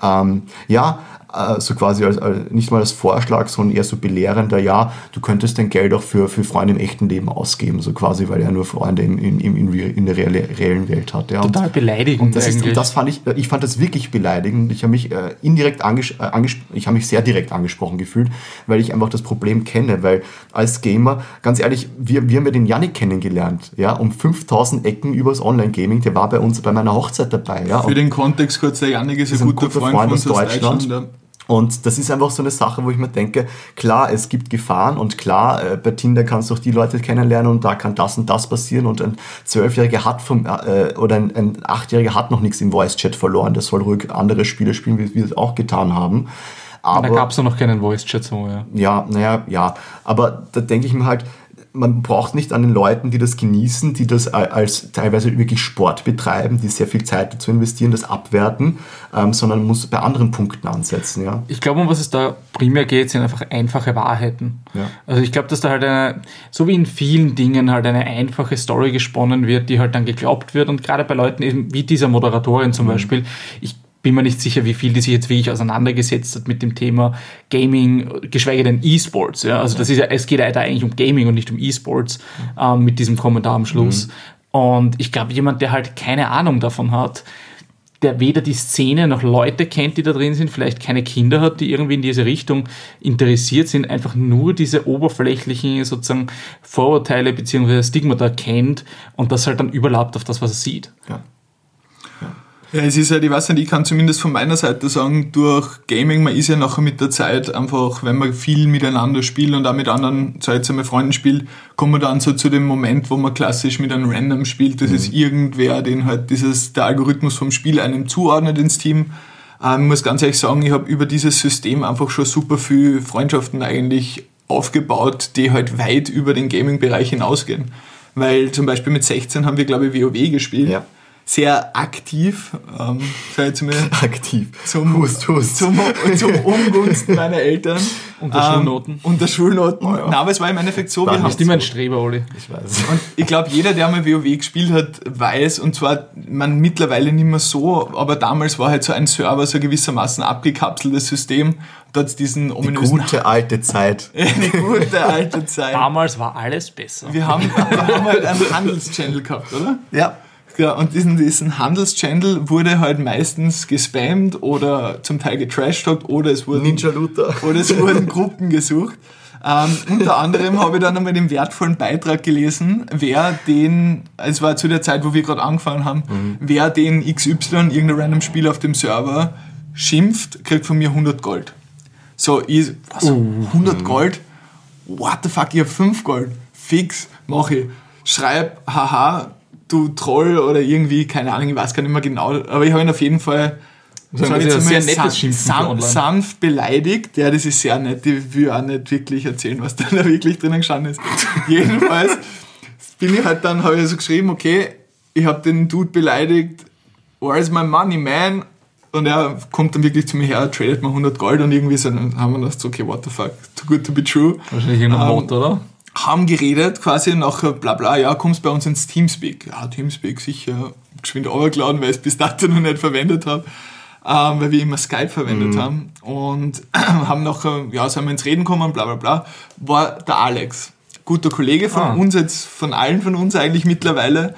Ähm, ja, äh, so quasi als, als, nicht mal als Vorschlag, sondern eher so belehrender, ja, du könntest dein Geld auch für, für Freunde im echten Leben ausgeben, so quasi, weil er nur Freunde in, in, in, in der reellen Welt hat. Ja. Total und, beleidigend und das, ist, und das fand ich, ich fand das wirklich beleidigend. Ich habe mich äh, indirekt anges äh, anges ich habe mich sehr direkt angesprochen gefühlt, weil ich einfach das Problem kenne, weil als Gamer, ganz ehrlich, wir, wir haben ja den Yannick kennengelernt, ja, um 5000 Ecken übers Online-Gaming, der war bei uns bei meiner Hochzeit dabei, ja. Für den Kontext kurz, der Janik ist, ist ein ein guter, guter Freund, Freund von uns aus Deutschland. Deutschland. Und das ist einfach so eine Sache, wo ich mir denke, klar, es gibt Gefahren und klar, äh, bei Tinder kannst du auch die Leute kennenlernen und da kann das und das passieren und ein Zwölfjähriger hat vom, äh, oder ein, ein Achtjähriger hat noch nichts im Voice-Chat verloren. Das soll ruhig andere Spiele spielen, wie wir es auch getan haben. Aber, da gab es ja noch keinen Voice-Chat so, ja. ja, naja, ja. Aber da denke ich mir halt, man braucht nicht an den Leuten, die das genießen, die das als teilweise wirklich Sport betreiben, die sehr viel Zeit dazu investieren, das abwerten, ähm, sondern muss bei anderen Punkten ansetzen, ja. Ich glaube, um was es da primär geht, sind einfach einfache Wahrheiten. Ja. Also ich glaube, dass da halt eine, so wie in vielen Dingen halt eine einfache Story gesponnen wird, die halt dann geglaubt wird und gerade bei Leuten eben wie dieser Moderatorin zum Beispiel, ich bin mir nicht sicher, wie viel die sich jetzt wirklich auseinandergesetzt hat mit dem Thema Gaming, geschweige denn E-Sports. Ja? Also das ist ja, es geht ja da eigentlich um Gaming und nicht um E-Sports ähm, mit diesem Kommentar am Schluss. Und ich glaube, jemand, der halt keine Ahnung davon hat, der weder die Szene noch Leute kennt, die da drin sind, vielleicht keine Kinder hat, die irgendwie in diese Richtung interessiert sind, einfach nur diese oberflächlichen sozusagen Vorurteile bzw. Stigmata kennt und das halt dann überlappt auf das, was er sieht. ja. Ja, es ist halt, ich weiß nicht, ich kann zumindest von meiner Seite sagen, durch Gaming, man ist ja nachher mit der Zeit einfach, wenn man viel miteinander spielt und auch mit anderen, so jetzt einmal Freunden spielt, kommt man dann so zu dem Moment, wo man klassisch mit einem Random spielt. Das ist irgendwer, den halt dieses, der Algorithmus vom Spiel einem zuordnet ins Team. Ähm, ich muss ganz ehrlich sagen, ich habe über dieses System einfach schon super viel Freundschaften eigentlich aufgebaut, die halt weit über den Gaming-Bereich hinausgehen. Weil zum Beispiel mit 16 haben wir, glaube ich, WoW gespielt Ja. Sehr aktiv, ähm, sag ich jetzt mal, Aktiv. zum, Hust, Hust. zum, zum Ungunsten meiner Eltern. Unter Schulnoten. Unter Schulnoten. Oh ja. Nein, aber es war im Endeffekt so, War wir Du haben, bist immer ein Streber, Oli. Ich weiß. und ich glaube, jeder, der mal WoW gespielt hat, weiß, und zwar, man mittlerweile nicht mehr so, aber damals war halt so ein Server so gewissermaßen abgekapseltes System. Da hat diesen Die ominösen... gute alte Zeit. die gute alte Zeit. Damals war alles besser. Wir haben, wir haben halt einen Handelschannel gehabt, oder? Ja. Ja, und diesen, diesen Handelschannel wurde halt meistens gespammt oder zum Teil getrashtalkt oder es wurden, Ninja Luther. oder es wurden Gruppen gesucht. Ähm, unter anderem habe ich dann einmal den wertvollen Beitrag gelesen, wer den, es war zu der Zeit, wo wir gerade angefangen haben, wer den XY, irgendein random Spiel auf dem Server schimpft, kriegt von mir 100 Gold. So, ich, was, 100 Gold? What the fuck, ich hab 5 Gold. Fix, mach ich. Schreib, haha, du Troll oder irgendwie, keine Ahnung, ich weiß gar nicht mehr genau, aber ich habe ihn auf jeden Fall Das jetzt sehr nettes san- san- sanft beleidigt. Ja, das ist sehr nett. Ich will auch nicht wirklich erzählen, was da wirklich drinnen gestanden ist. Jedenfalls bin ich halt dann, habe ich so geschrieben, okay, ich habe den Dude beleidigt, where's my money, man? Und er kommt dann wirklich zu mir her, tradet mir 100 Gold und irgendwie so, dann haben wir gedacht, so, okay, what the fuck, too good to be true. Wahrscheinlich irgendein Ähm, Mod, oder? Haben geredet, quasi nachher, bla bla, ja, kommst bei uns ins Teamspeak. Ja, Teamspeak, sicher. Geschwind runtergeladen, weil ich es bis dato noch nicht verwendet habe. Ähm, weil wir immer Skype verwendet haben. Und haben nachher, ja, sind wir ins Reden gekommen, bla bla bla. War der Alex. Guter Kollege von Ah. uns, jetzt von allen von uns eigentlich mittlerweile.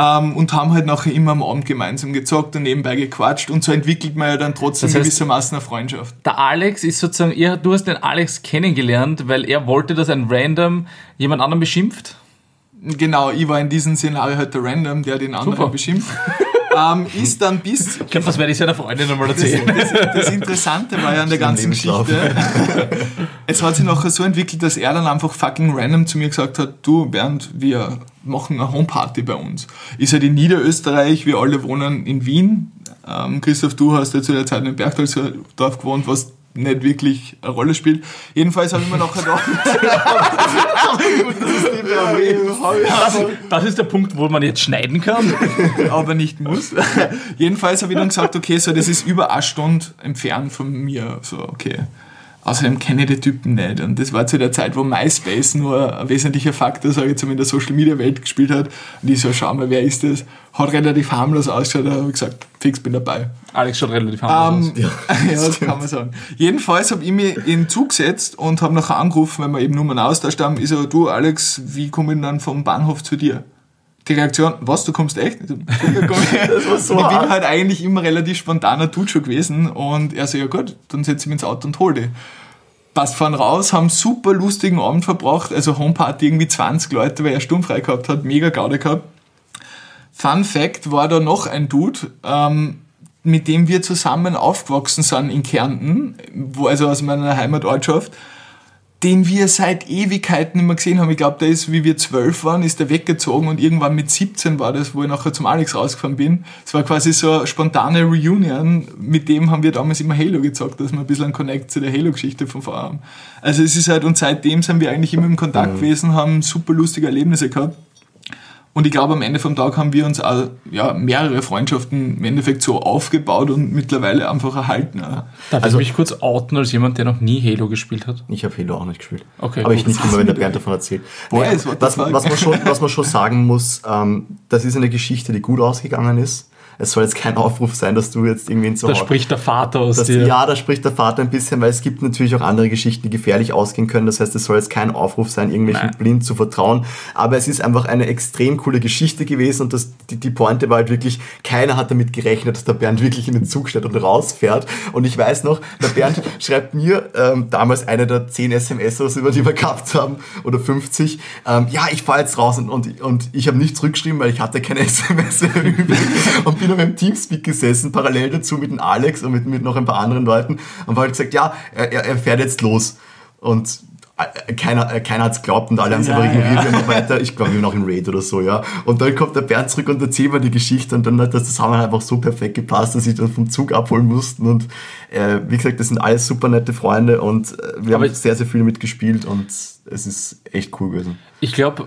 Ähm, und haben halt nachher immer am Abend gemeinsam gezockt und nebenbei gequatscht. Und so entwickelt man ja dann trotzdem Das heißt- gewissermaßen eine Freundschaft. Der Alex ist sozusagen, ihr, du hast den Alex kennengelernt, weil er wollte, dass ein Random jemand anderen beschimpft. Genau, ich war in diesem Szenario halt der Random, der den anderen Super. beschimpft. ähm, ist dann bis. Ich glaube, das werde ich seiner Freundin einmal Das, erzählen. das, das Interessante war ja an der ganzen. Geschichte. es hat sich nachher so entwickelt, dass er dann einfach fucking random zu mir gesagt hat: Du, Bernd, wir machen eine Homeparty bei uns. Ist halt in Niederösterreich, wir alle wohnen in Wien. Ähm, Christoph, du hast ja zu der Zeit in Bergdorf gewohnt, was nicht wirklich eine Rolle spielt. Jedenfalls habe ich mir nachher gedacht, Das, das ist der Punkt, wo man jetzt schneiden kann. aber nicht muss. Jedenfalls habe ich dann gesagt, okay, so das ist über eine Stunde entfernt von mir. So, okay. Außerdem kenne ich die Typen nicht. Und das war zu der Zeit, wo MySpace nur ein wesentlicher Faktor, sage ich jetzt mal, in der Social Media Welt gespielt hat. Und ich so, schau mal, wer ist das? Hat relativ harmlos ausgeschaut, da habe ich gesagt, fix bin dabei. Alex schaut relativ harmlos Ähm, aus. ja, das kann man sagen. Jedenfalls habe ich mich in den Zug gesetzt und habe nachher angerufen, weil wir eben Nummern austauscht haben. Ich so, du Alex, wie komme ich dann vom Bahnhof zu dir? Die Reaktion, was, du kommst echt? Ich so, "Sicher komm ich." war so ich bin halt eigentlich immer relativ spontaner Dude schon gewesen und er so, ja gut, dann setze ich mich ins Auto und hol dich. Passt fahren raus, haben super lustigen Abend verbracht, also Homeparty irgendwie 20 Leute, weil er sturmfrei gehabt hat, mega Gaude gehabt. Fun Fact war da noch ein Dude, ähm, mit dem wir zusammen aufgewachsen sind in Kärnten, wo, also aus meiner Heimatortschaft, den wir seit Ewigkeiten mehr gesehen haben. Ich glaube, der ist, wie wir zwölf waren, ist der weggezogen und irgendwann mit 17 war das, wo ich nachher zum Alex rausgefahren bin. Es war quasi so eine spontane Reunion. Mit dem haben wir damals immer Halo gezockt, dass wir ein bisschen einen Connect zu der Halo-Geschichte von vorher haben. Also es ist halt, und seitdem sind wir eigentlich immer im Kontakt gewesen, haben super lustige Erlebnisse gehabt. Und ich glaube, am Ende vom Tag haben wir uns auch, ja, mehrere Freundschaften im Endeffekt so aufgebaut und mittlerweile einfach erhalten. Darf also- ich mich kurz outen als jemand, der noch nie Halo gespielt hat? Ich habe Halo auch nicht gespielt. Okay, Aber ich gut. nicht immer, wenn der Bernd davon erzählt. Boah, Naja, was, was, man schon, was man schon sagen muss, ähm, das ist eine Geschichte, die gut ausgegangen ist. Es soll jetzt kein Aufruf sein, dass du jetzt irgendwie zu Da Hause- spricht der Vater aus das, dir. ja, da spricht der Vater ein bisschen, weil es gibt natürlich auch andere Geschichten, die gefährlich ausgehen können. Das heißt, es soll jetzt kein Aufruf sein, irgendwelchen Nein. blind zu vertrauen. Aber es ist einfach eine extrem coole Geschichte gewesen und das, die, die Pointe war halt wirklich, keiner hat damit gerechnet, dass der Bernd wirklich in den Zug steht und rausfährt. Und ich weiß noch, der Bernd schreibt mir ähm, damals eine der 10 SMS, so, über die wir gehabt haben, oder 50, ähm, ja, ich fahre jetzt raus und, und, und ich habe nicht zurückgeschrieben, weil ich hatte keine SMS mehr übrig und bin auf einem Teamspeak gesessen, parallel dazu mit dem Alex und mit, mit noch ein paar anderen Leuten und war halt gesagt, ja, er, er- fährt jetzt los. Und äh, keiner, äh, keiner hat es geglaubt und alle haben es Ja, einfach ignoriert. ja. Weiter, ich glaube, wir noch in Raid oder so, ja. Und dann kommt der Bernd zurück und erzählt mir die Geschichte und dann hat das zusammen einfach so perfekt gepasst, dass ich dann vom Zug abholen mussten und äh, wie gesagt, das sind alles super nette Freunde und äh, wir Aber haben sehr, sehr viel mitgespielt und es ist echt cool gewesen. Ich glaube,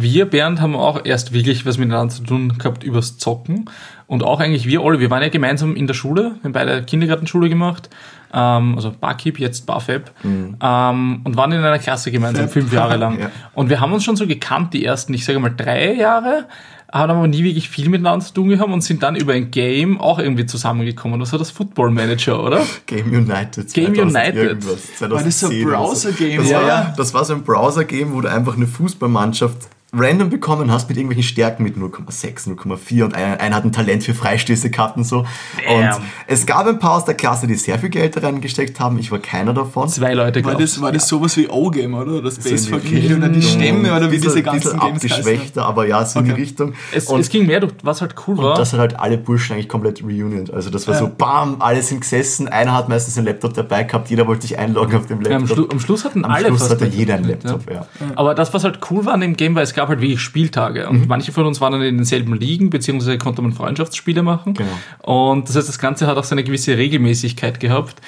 wir, Bernd, haben auch erst wirklich was miteinander zu tun gehabt übers Zocken. Und auch eigentlich wir alle, wir waren ja gemeinsam in der Schule, wir haben beide Kindergartenschule gemacht, ähm, also Barkeep, jetzt Barfab, ähm, und waren in einer Klasse gemeinsam, fünf Jahre lang. Ja. Und wir haben uns schon so gekannt, die ersten, ich sage mal, drei Jahre, haben aber nie wirklich viel miteinander zu tun gehabt und sind dann über ein Game auch irgendwie zusammengekommen. Das war das Football Manager, oder? Game United. Game 2000 United. Irgendwas, War das so ein 2010 oder Browser-Game, Das, Ja, war, ja. das war so ein Browser-Game, wo du einfach eine Fußballmannschaft random bekommen hast mit irgendwelchen Stärken mit 0,6, 0,4 und einer, einer hat ein Talent für Freistöße gehabt und so. Damn. Und es gab ein paar aus der Klasse, die sehr viel Geld da reingesteckt haben. Ich war keiner davon. Zwei Leute, War glaub das, war das sowas wie O-Game, oder? So in die Family oder die. Stämme oder wie Bisschen- diese ganzen bisschen Games heißen. abgeschwächter, aber ja, so in Okay. die Richtung. Es, und es ging mehr, durch, was halt cool war. das hat halt alle Burschen eigentlich komplett reunion. Also das war so, bam, alle sind gesessen, einer hat meistens einen Laptop dabei gehabt, jeder wollte sich einloggen auf dem Ja, am, Laptop. Schlu am Schluss hatten Am alle Schluss hatte jeder einen Laptop, Laptop, ja. Aber das, was halt cool war an dem Game, war, es gab gab halt wirklich Spieltage. Und manche von uns waren dann in denselben Ligen, beziehungsweise konnte man Freundschaftsspiele machen. Genau. Und das heißt, das Ganze hat auch so eine gewisse Regelmäßigkeit gehabt.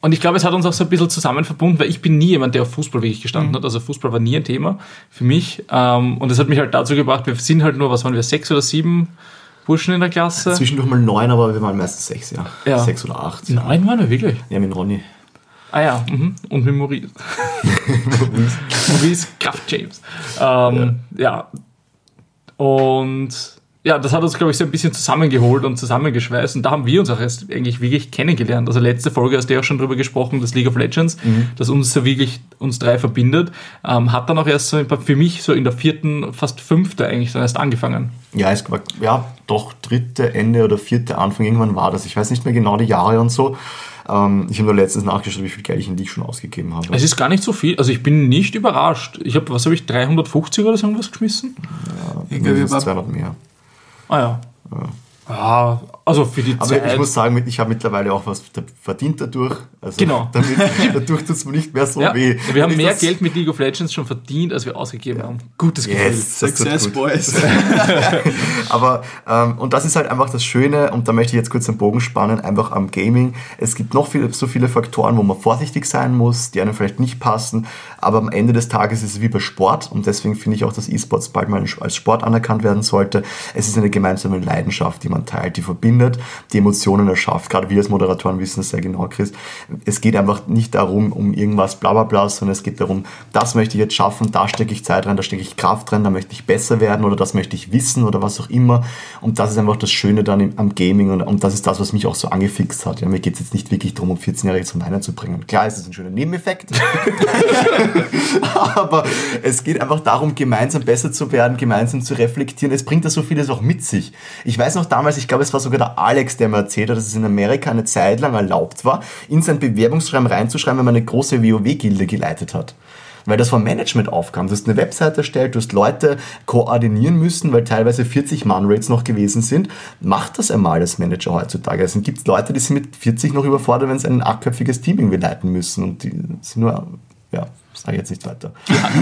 Und ich glaube, es hat uns auch so ein bisschen zusammen verbunden, weil ich bin nie jemand, der auf Fußball wirklich gestanden hat. Also Fußball war nie ein Thema für mich. Ähm, Und das hat mich halt dazu gebracht, wir sind halt nur, was waren wir, sechs oder sieben Burschen in der Klasse? Zwischendurch mal neun, aber wir waren meistens sechs, ja. Ja. Sechs oder acht. Neun waren wir wirklich. Ja, mit Ronny. Ah ja, mhm. und mit Maurice. Maurice Kraft James. Ähm, ja. Und ja, das hat uns, glaube ich, so ein bisschen zusammengeholt und zusammengeschweißt. Und da haben wir uns auch erst eigentlich wirklich kennengelernt. Also letzte Folge hast du ja auch schon drüber gesprochen, das League of Legends, das uns so wirklich, uns drei verbindet, ähm, hat dann auch erst so für mich so in der vierten, fast fünfte eigentlich dann erst angefangen. Ja, es war, ja, doch dritte Ende oder vierte Anfang, irgendwann war das. Ich weiß nicht mehr genau die Jahre und so. Ähm, ich habe nur letztens nachgeschaut, wie viel Geld ich in League schon ausgegeben habe. Es ist gar nicht so viel. Also ich bin nicht überrascht. Ich habe, was habe ich, 350 oder so irgendwas geschmissen? Ich glaube, wir Mindestens waren 200 mehr. Ah ja. Ja, also für die Aber Zeit. ich muss sagen, ich habe mittlerweile auch was verdient dadurch. Also Genau. Damit, dadurch tut es mir nicht mehr so ja, weh. wir haben mehr Geld mit League of Legends schon verdient, als wir ausgegeben haben. Gutes Gefühl. Yes, Success. Boys. Aber, ähm, und das ist halt einfach das Schöne, und da möchte ich jetzt kurz den Bogen spannen, einfach am Gaming. Es gibt noch viele, so viele Faktoren, wo man vorsichtig sein muss, die einem vielleicht nicht passen, aber am Ende des Tages ist es wie bei Sport und deswegen finde ich auch, dass E-Sports bald mal als Sport anerkannt werden sollte. Es ist eine gemeinsame Leidenschaft, die man teilt, die verbindet, die Emotionen erschafft. Gerade wir als Moderatoren wissen es sehr genau, Chris. Es geht einfach nicht darum, um irgendwas bla bla bla, sondern es geht darum, das möchte ich jetzt schaffen, da stecke ich Zeit rein, da stecke ich Kraft rein, da möchte ich besser werden oder das möchte ich wissen oder was auch immer. Und das ist einfach das Schöne dann im, am Gaming und, und das ist das, was mich auch so angefixt hat. Ja, mir geht es jetzt nicht wirklich darum, um 14-Jährige zum Weinen zu bringen. Klar, es ist ein schöner Nebeneffekt. Aber es geht einfach darum, gemeinsam besser zu werden, gemeinsam zu reflektieren. Es bringt da so vieles auch mit sich. Ich weiß noch damals, ich glaube, es war sogar der Alex, der mir erzählt hat, dass es in Amerika eine Zeit lang erlaubt war, in sein Bewerbungsschreiben reinzuschreiben, wenn man eine große WoW-Gilde geleitet hat. Weil das vom Management aufkam. Du hast eine Webseite erstellt, du hast Leute koordinieren müssen, weil teilweise 40 Man-Rates noch gewesen sind. Macht das einmal als Manager heutzutage. Also gibt es Leute, die sind mit 40 noch überfordert, wenn sie ein achtköpfiges Team irgendwie leiten müssen. Und die sind nur, ja, sage ich jetzt nicht weiter.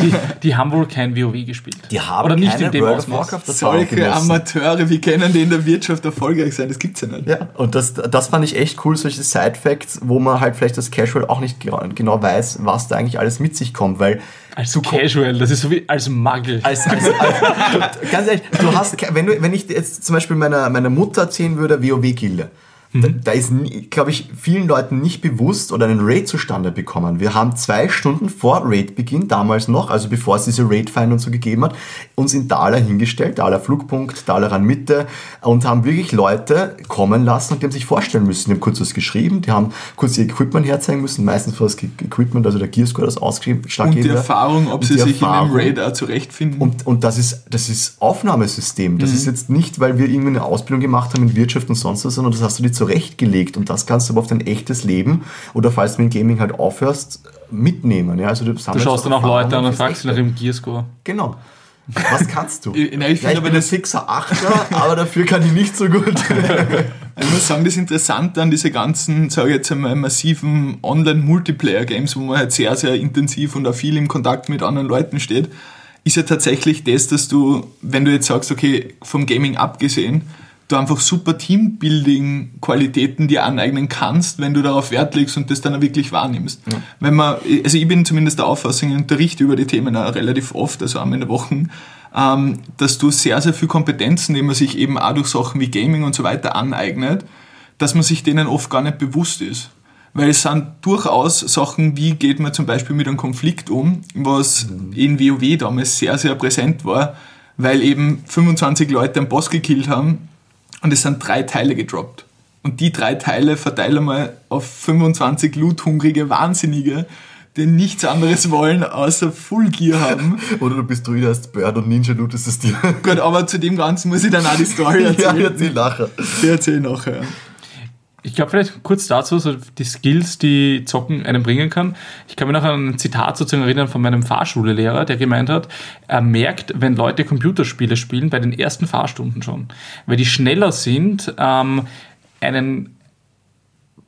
Die, die haben wohl kein WoW gespielt. Die haben Oder nicht keine in dem World of. Warcraft Solche. Amateure, wie können die in der Wirtschaft erfolgreich sein? Das gibt's ja nicht. Ja, und das, das fand ich echt cool, solche Side-Facts, wo man halt vielleicht als Casual auch nicht genau- genau weiß, was da eigentlich alles mit sich kommt, weil Als Casual, das ist so wie als Magel. als, als, als ganz ehrlich, du hast, wenn, du, wenn ich jetzt zum Beispiel meiner, meiner Mutter erzählen würde, WoW-Gilde, da, da ist, glaube ich, vielen Leuten nicht bewusst oder einen Raid zustande bekommen. Wir haben zwei Stunden vor Raid-Beginn, damals noch, also bevor es diese Raid-Feinde und so gegeben hat, uns in Dala hingestellt, Dala Flugpunkt, Dala Mitte und haben wirklich Leute kommen lassen und die haben sich vorstellen müssen. Die haben kurz was geschrieben, die haben kurz ihr Equipment herzeigen müssen, meistens war das Equipment, also der Gearscore, das Und ausgeschlaggebende. die Erfahrung, ob Und sie die sich Erfahrung. in einem Raid auch zurechtfinden. Und, und das ist, das ist Aufnahmesystem. Mhm. Das ist jetzt nicht, weil wir irgendwie eine Ausbildung gemacht haben in Wirtschaft und sonst was, sondern das hast du dir zurechtgelegt und das kannst du aber auf dein echtes Leben oder falls du mit dem Gaming halt aufhörst, mitnehmen. Ja, also du, Du schaust dann auch Leute an und fragst sie nach ihrem Gearscore. Genau. Was kannst du? Ich- nein, ich ja, finde ich aber bin ein das- fixer Achter, aber dafür kann ich nicht so gut. Ich muss sagen, das Interessante an diese ganzen, sage ich jetzt einmal, massiven Online-Multiplayer-Games, wo man halt sehr, sehr intensiv und auch viel im Kontakt mit anderen Leuten steht, ist ja tatsächlich das, dass du, wenn du jetzt sagst, okay, vom Gaming abgesehen, du einfach super Teambuilding-Qualitäten dir aneignen kannst, wenn du darauf Wert legst und das dann auch wirklich wahrnimmst. Wenn man, also ich bin zumindest der Auffassung, ich unterrichte über die Themen auch relativ oft, also einmal in der Woche, ähm, dass du sehr, sehr viel Kompetenzen, die man sich eben auch durch Sachen wie Gaming und so weiter aneignet, dass man sich denen oft gar nicht bewusst ist. Weil es sind durchaus Sachen, wie geht man zum Beispiel mit einem Konflikt um, was in WoW damals sehr, sehr präsent war, weil eben 25 Leute einen Boss gekillt haben und es sind drei Teile gedroppt. Und die drei Teile verteilen wir auf 25 loothungrige Wahnsinnige, die nichts anderes wollen, außer Full Gear haben. Oder du bist Druide, hast Bird und Ninja lootest es dir. Gut, aber zu dem Ganzen muss ich dann auch die Story ja, erzählen. erzähl nachher. Ich nachher. Ich glaube vielleicht kurz dazu, so die Skills, die Zocken einem bringen kann. Ich kann mich noch an ein Zitat sozusagen erinnern von meinem Fahrschullehrer, der gemeint hat, er merkt, wenn Leute Computerspiele spielen, bei den ersten Fahrstunden schon, weil die schneller sind, ähm, einen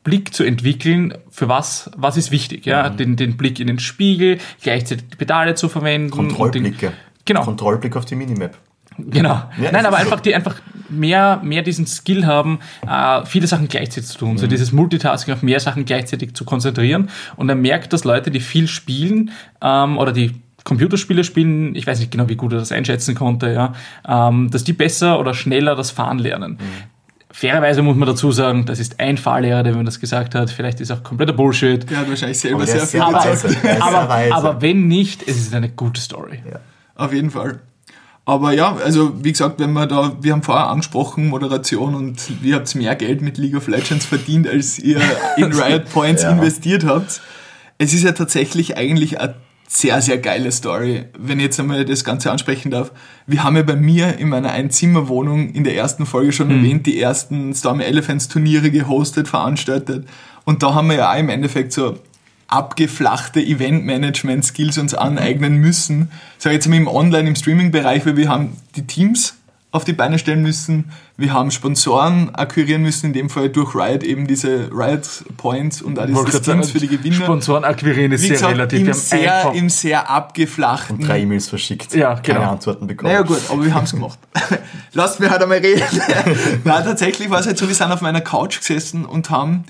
Blick zu entwickeln, für was, was ist wichtig, ja, den, den Blick in den Spiegel, gleichzeitig die Pedale zu verwenden. Kontrollblicke. Den, Genau. Kontrollblick auf die Minimap. Genau. Ja, Nein, aber einfach, die einfach mehr, mehr diesen Skill haben, äh, viele Sachen gleichzeitig zu tun. So dieses Multitasking auf mehr Sachen gleichzeitig zu konzentrieren. Und er merkt, dass Leute, die viel spielen ähm, oder die Computerspiele spielen, ich weiß nicht genau, wie gut er das einschätzen konnte, ja, ähm, dass die besser oder schneller das Fahren lernen. Fairerweise muss man dazu sagen, das ist ein Fahrlehrer, der mir das gesagt hat. Vielleicht ist auch kompletter Bullshit. Der hat wahrscheinlich selber sehr ist viel sehr Aber. Er aber, aber wenn nicht, es ist eine gute Story. Auf jeden Fall. Aber ja, also wie gesagt, wenn man da, wir haben vorher angesprochen, Moderation und ihr habt mehr Geld mit League of Legends verdient, als ihr in Riot Points Ja. investiert habt. Es ist ja tatsächlich eigentlich eine sehr, sehr geile Story, wenn ich jetzt einmal das Ganze ansprechen darf. Wir haben ja bei mir in meiner Einzimmerwohnung in der ersten Folge schon erwähnt, die ersten Stormy Elephants Turniere gehostet, veranstaltet. Und da haben wir ja auch im Endeffekt so abgeflachte Event-Management-Skills uns aneignen müssen. Sag jetzt mal im Online, im Streaming-Bereich, weil wir haben die Teams auf die Beine stellen müssen, wir haben Sponsoren akquirieren müssen, in dem Fall durch Riot eben diese Riot Points und all diese Wollte gerade Skins sagen, für die Gewinner. Sponsoren akquirieren ist Wie sehr gesagt, relativ. im Wir haben sehr, im sehr abgeflachten Drei E-Mails verschickt. Ja, Keine genau. Antworten bekommen. naja gut, aber wir haben es gemacht. Lasst mich halt einmal reden. Nein, tatsächlich war es halt so, wir sind auf meiner Couch gesessen und haben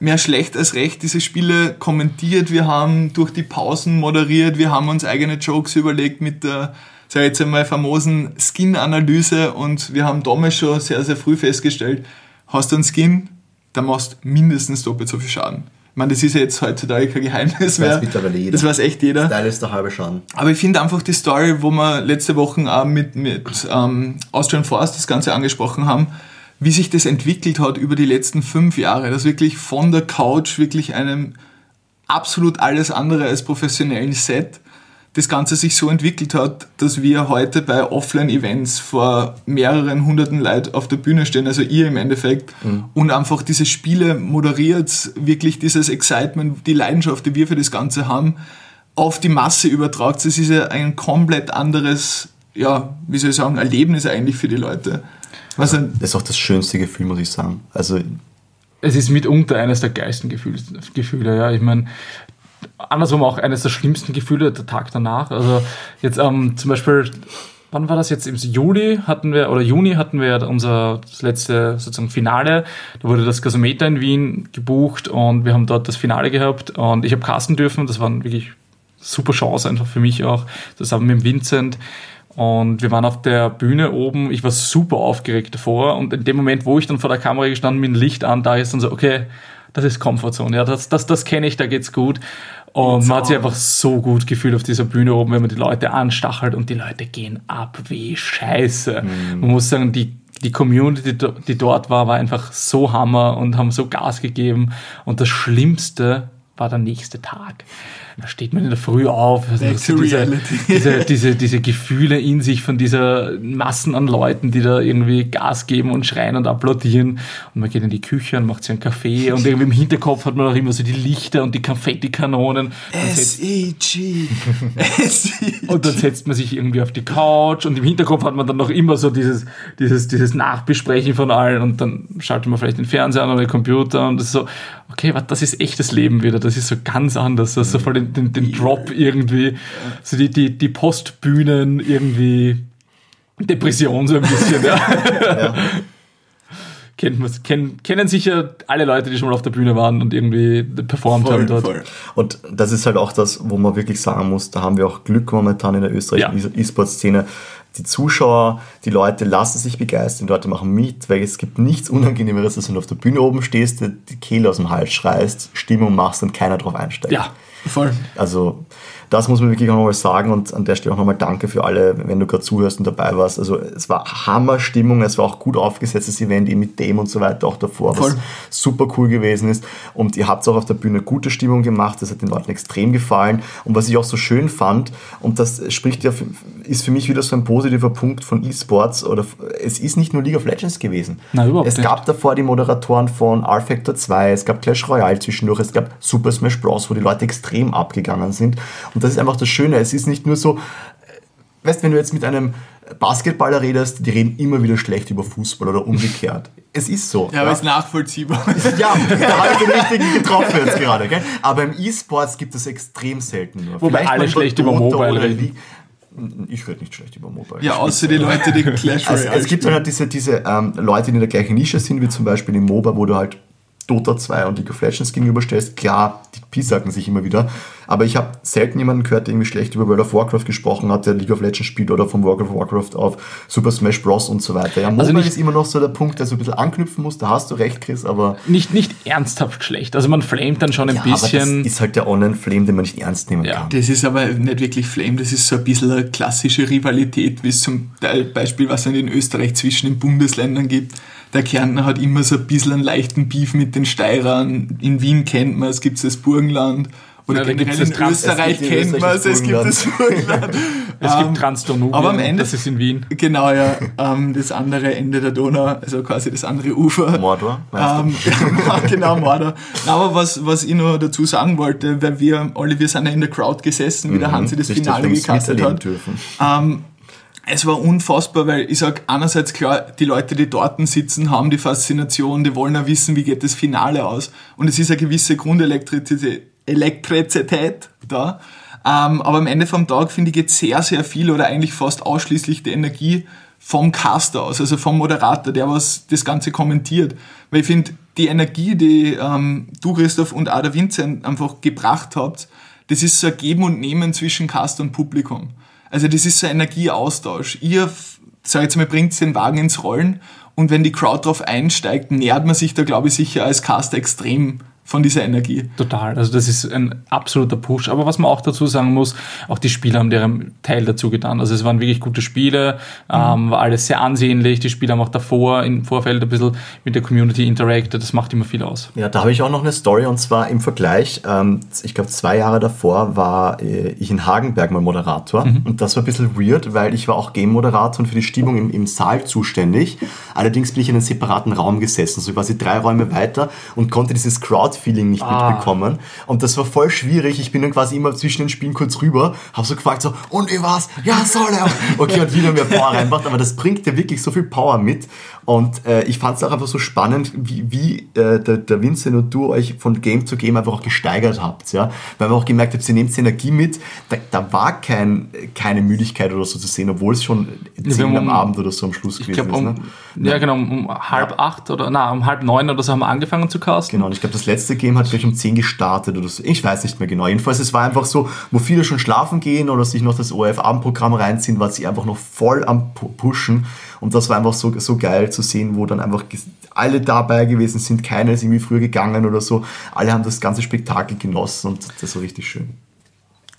mehr schlecht als recht diese Spiele kommentiert. Wir haben durch die Pausen moderiert, wir haben uns eigene Jokes überlegt mit der, sag ich jetzt einmal, famosen Skin-Analyse und wir haben damals schon sehr, sehr früh festgestellt, hast du einen Skin, dann machst du mindestens doppelt so viel Schaden. Ich meine, das ist ja jetzt heutzutage kein Geheimnis weiß mehr. mittlerweile jeder. Das weiß echt jeder. Style ist der halbe Schaden. Aber ich finde einfach die Story, wo wir letzte Woche auch mit, mit ähm, Austrian Force das Ganze angesprochen haben, wie sich das entwickelt hat über die letzten fünf Jahre, dass wirklich von der Couch wirklich einem absolut alles andere als professionellen Set das Ganze sich so entwickelt hat, dass wir heute bei Offline-Events vor mehreren hunderten Leuten auf der Bühne stehen, also ihr im Endeffekt, und einfach diese Spiele moderiert, wirklich dieses Excitement, die Leidenschaft, die wir für das Ganze haben, auf die Masse übertragt. Das ist ja ein komplett anderes, ja, wie soll ich sagen, Erlebnis eigentlich für die Leute. Also, Das ist auch das schönste Gefühl, muss ich sagen. Also, es ist mitunter eines der geilsten Gefühle, Gefühle ja. Ich meine, andersrum auch eines der schlimmsten Gefühle, der Tag danach. Also jetzt ähm, zum Beispiel, wann war das jetzt? Im Juli hatten wir, oder Juni hatten wir unser das letzte sozusagen Finale. Da wurde das Gasometer in Wien gebucht und wir haben dort das Finale gehabt und ich habe casten dürfen. Das war wirklich super Chance einfach für mich auch, zusammen mit Vincent. Und wir waren auf der Bühne oben. Ich war super aufgeregt davor. Und in dem Moment, wo ich dann vor der Kamera gestanden bin, Licht an, da ist dann so, okay, das ist Comfortzone. Ja, das, das, das kenne ich, da geht's gut. Und man hat sich einfach so gut gefühlt auf dieser Bühne oben, wenn man die Leute anstachelt und die Leute gehen ab wie Scheiße. Man muss sagen, die, die Community, die dort war, war einfach so Hammer und haben so Gas gegeben. Und das Schlimmste war der nächste Tag. Da steht man in der Früh auf, also diese, diese, diese, diese Gefühle in sich von dieser Massen an Leuten, die da irgendwie Gas geben und schreien und applaudieren. Und man geht in die Küche und macht sich einen Kaffee und irgendwie im Hinterkopf hat man auch immer so die Lichter und die Konfettikanonen. S-E-G. S-E-G. und dann setzt man sich irgendwie auf die Couch und im Hinterkopf hat man dann noch immer so dieses, dieses, dieses Nachbesprechen von allen und dann schaltet man vielleicht den Fernseher an oder den Computer und das ist so, okay, was, das ist echtes Leben wieder, das ist so ganz anders, das ist so voll den, den, den Drop irgendwie, so die, die, die Postbühnen irgendwie Depression so ein bisschen, ja. Kennt man's, kennen, kennen sicher alle Leute, die schon mal auf der Bühne waren und irgendwie performt haben Voll, dort. voll. Und das ist halt auch das, wo man wirklich sagen muss, da haben wir auch Glück momentan in der österreichischen Ja. E-Sport-Szene. Die Zuschauer, die Leute lassen sich begeistern, die Leute machen mit, weil es gibt nichts Unangenehmeres, als wenn du auf der Bühne oben stehst, die Kehle aus dem Hals schreist, Stimmung machst und keiner drauf einsteigt. Ja, Voll. Also das muss man wirklich auch nochmal sagen und an der Stelle auch nochmal danke für alle, wenn du gerade zuhörst und dabei warst. Also es war Hammerstimmung, es war auch gut aufgesetztes Event, eben mit dem und so weiter auch davor, was Voll. super cool gewesen ist. Und ihr habt auch auf der Bühne gute Stimmung gemacht, das hat den Leuten extrem gefallen. Und was ich auch so schön fand, und das spricht ja, für, ist für mich wieder so ein positiver Punkt von E-Sports, oder es ist nicht nur League of Legends gewesen. Nein, überhaupt es nicht. gab davor die Moderatoren von R-Factor 2, es gab Clash Royale zwischendurch, es gab Super Smash Bros., wo die Leute extrem abgegangen sind. Und das ist einfach das Schöne, es ist nicht nur so, äh, weißt wenn du jetzt mit einem Basketballer redest, die reden immer wieder schlecht über Fußball oder umgekehrt. Es ist so. Ja, aber ist nachvollziehbar. ja, da habe ich den richtigen getroffen jetzt gerade. Gell? Aber im E-Sports gibt es extrem selten nur. Wobei Vielleicht alle schlecht über Mobile oder reden. League. Ich rede nicht schlecht über Mobile. Ja, außer die Leute, die Clash Also, Royale es gibt halt diese, diese ähm, Leute, die in der gleichen Nische sind, wie zum Beispiel im MOBA, wo du halt Dota 2 und League of Legends gegenüberstellst. Klar, die piesacken sich immer wieder. Aber ich habe selten jemanden gehört, der irgendwie schlecht über World of Warcraft gesprochen hat, der League of Legends spielt oder von World of Warcraft auf Super Smash Bros. und so weiter. Ja, Mobile nicht- ist immer noch so der Punkt, der so ein bisschen anknüpfen muss. Da hast du recht, Chris, aber, Nicht, nicht ernsthaft schlecht. Also man flamet dann schon ein ja, aber bisschen. das ist halt der Online-Flame, den man nicht ernst nehmen Ja. kann. Das ist aber nicht wirklich Flame, das ist so ein bisschen eine klassische Rivalität, wie es zum Teil Beispiel, was es in Österreich zwischen den Bundesländern gibt. Der Kärntner hat immer so ein bisschen einen leichten Beef mit den Steirern. In Wien kennt man es, gibt es das Burgenland. Oder Ja, generell in das Trans- Österreich kennt man es, es gibt das Burgenland. es Ähm, gibt Transdanubien, aber am Ende- das ist in Wien. Genau, ja. Ähm, das andere Ende der Donau, also quasi das andere Ufer. Mordor? Ähm, ja, genau, Mordor. Aber was, was ich noch dazu sagen wollte, weil wir alle, wir sind ja in der Crowd gesessen, wie der Hansi das Mhm. Richtig, Finale miterleben hat. dürfen. Ähm, es war unfassbar, weil ich sag einerseits klar, die Leute, die dort sitzen, haben die Faszination, die wollen auch wissen, wie geht das Finale aus. Und es ist eine gewisse Grundelektrizität Elektrizität da. Ähm, aber am Ende vom Tag, finde ich, geht sehr, sehr viel oder eigentlich fast ausschließlich die Energie vom Caster aus, also vom Moderator, der was das Ganze kommentiert. Weil ich finde, die Energie, die ähm, du, Christoph, und der Vincent einfach gebracht habt, das ist so ein Geben und Nehmen zwischen Cast und Publikum. Also das ist so ein Energieaustausch. Ihr, sag jetzt mal, bringt den Wagen ins Rollen und wenn die Crowd drauf einsteigt, nährt man sich da, glaube ich, sicher als Caster extrem von dieser Energie. Total, also das ist ein absoluter Push. Aber was man auch dazu sagen muss, auch die Spieler haben deren Teil dazu getan. Also es waren wirklich gute Spiele, ähm, war alles sehr ansehnlich. Die Spieler haben auch davor im Vorfeld ein bisschen mit der Community interacted. Das macht immer viel aus. Ja, da habe ich auch noch eine Story und zwar im Vergleich. Ähm, ich glaube, zwei Jahre davor war äh, ich in Hagenberg mal Moderator und das war ein bisschen weird, weil ich war auch Game-Moderator und für die Stimmung im, im Saal zuständig. Allerdings bin ich in einem separaten Raum gesessen, so quasi drei Räume weiter und konnte dieses Crowd-Feeling nicht mitbekommen. Und das war voll schwierig. Ich bin dann quasi immer zwischen den Spielen kurz rüber, habe so gefragt so, und wie war's? Ja, soll er. Okay, und wieder mehr Power reinmacht, aber das bringt ja wirklich so viel Power mit. Und äh, ich fand es auch einfach so spannend, wie, wie äh, der, der Vincent und du euch von Game zu Game einfach auch gesteigert habt. Ja? Weil man auch gemerkt habt, ihr nehmt Energie mit. Da, da war kein, keine Müdigkeit oder so zu sehen, obwohl es schon 10 haben am um- Abend oder so am Schluss gewesen glaube, um, ist. Ne? ja, genau, um halb acht oder na, um halb neun oder so haben wir angefangen zu casten. Genau, und ich glaube, das letzte Game hat gleich um 10 gestartet oder so. Ich weiß nicht mehr genau. Jedenfalls, es war einfach so, wo viele schon schlafen gehen oder sich noch das ORF-Abendprogramm reinziehen, war sie einfach noch voll am Pu- Pushen. Und das war einfach so, so geil zu sehen, wo dann einfach alle dabei gewesen sind. Keiner ist irgendwie früher gegangen oder so. Alle haben das ganze Spektakel genossen und das war richtig schön.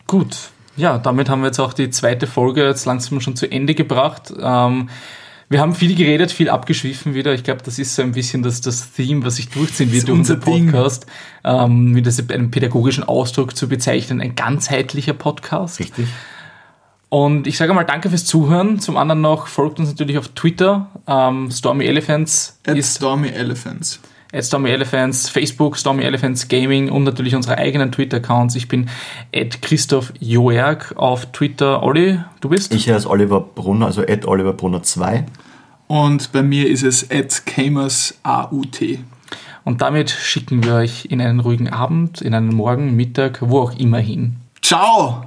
Gut. Ja, damit haben wir jetzt auch die zweite Folge jetzt langsam schon zu Ende gebracht. Ähm, wir haben viel geredet, viel abgeschwiffen wieder. Ich glaube, das ist so ein bisschen das, das Theme, was sich durchziehen wird durch unser Ding. Podcast. Ähm, mit das einem pädagogischen Ausdruck zu bezeichnen, ein ganzheitlicher Podcast. Richtig? Und ich sage mal danke fürs Zuhören. Zum anderen noch, folgt uns natürlich auf Twitter. Ähm, Stormy Elephants At ist Stormy Elephants. at Stormy Elephants, Facebook, Stormy Elephants Gaming und natürlich unsere eigenen Twitter-Accounts. Ich bin at Christoph Joerg auf Twitter. Olli, du bist? Ich heiße Oliver Brunner, also at Oliver Brunner 2. Und bei mir ist es at Kamers AUT. Und damit schicken wir euch in einen ruhigen Abend, in einen Morgen, Mittag, wo auch immer hin. Ciao!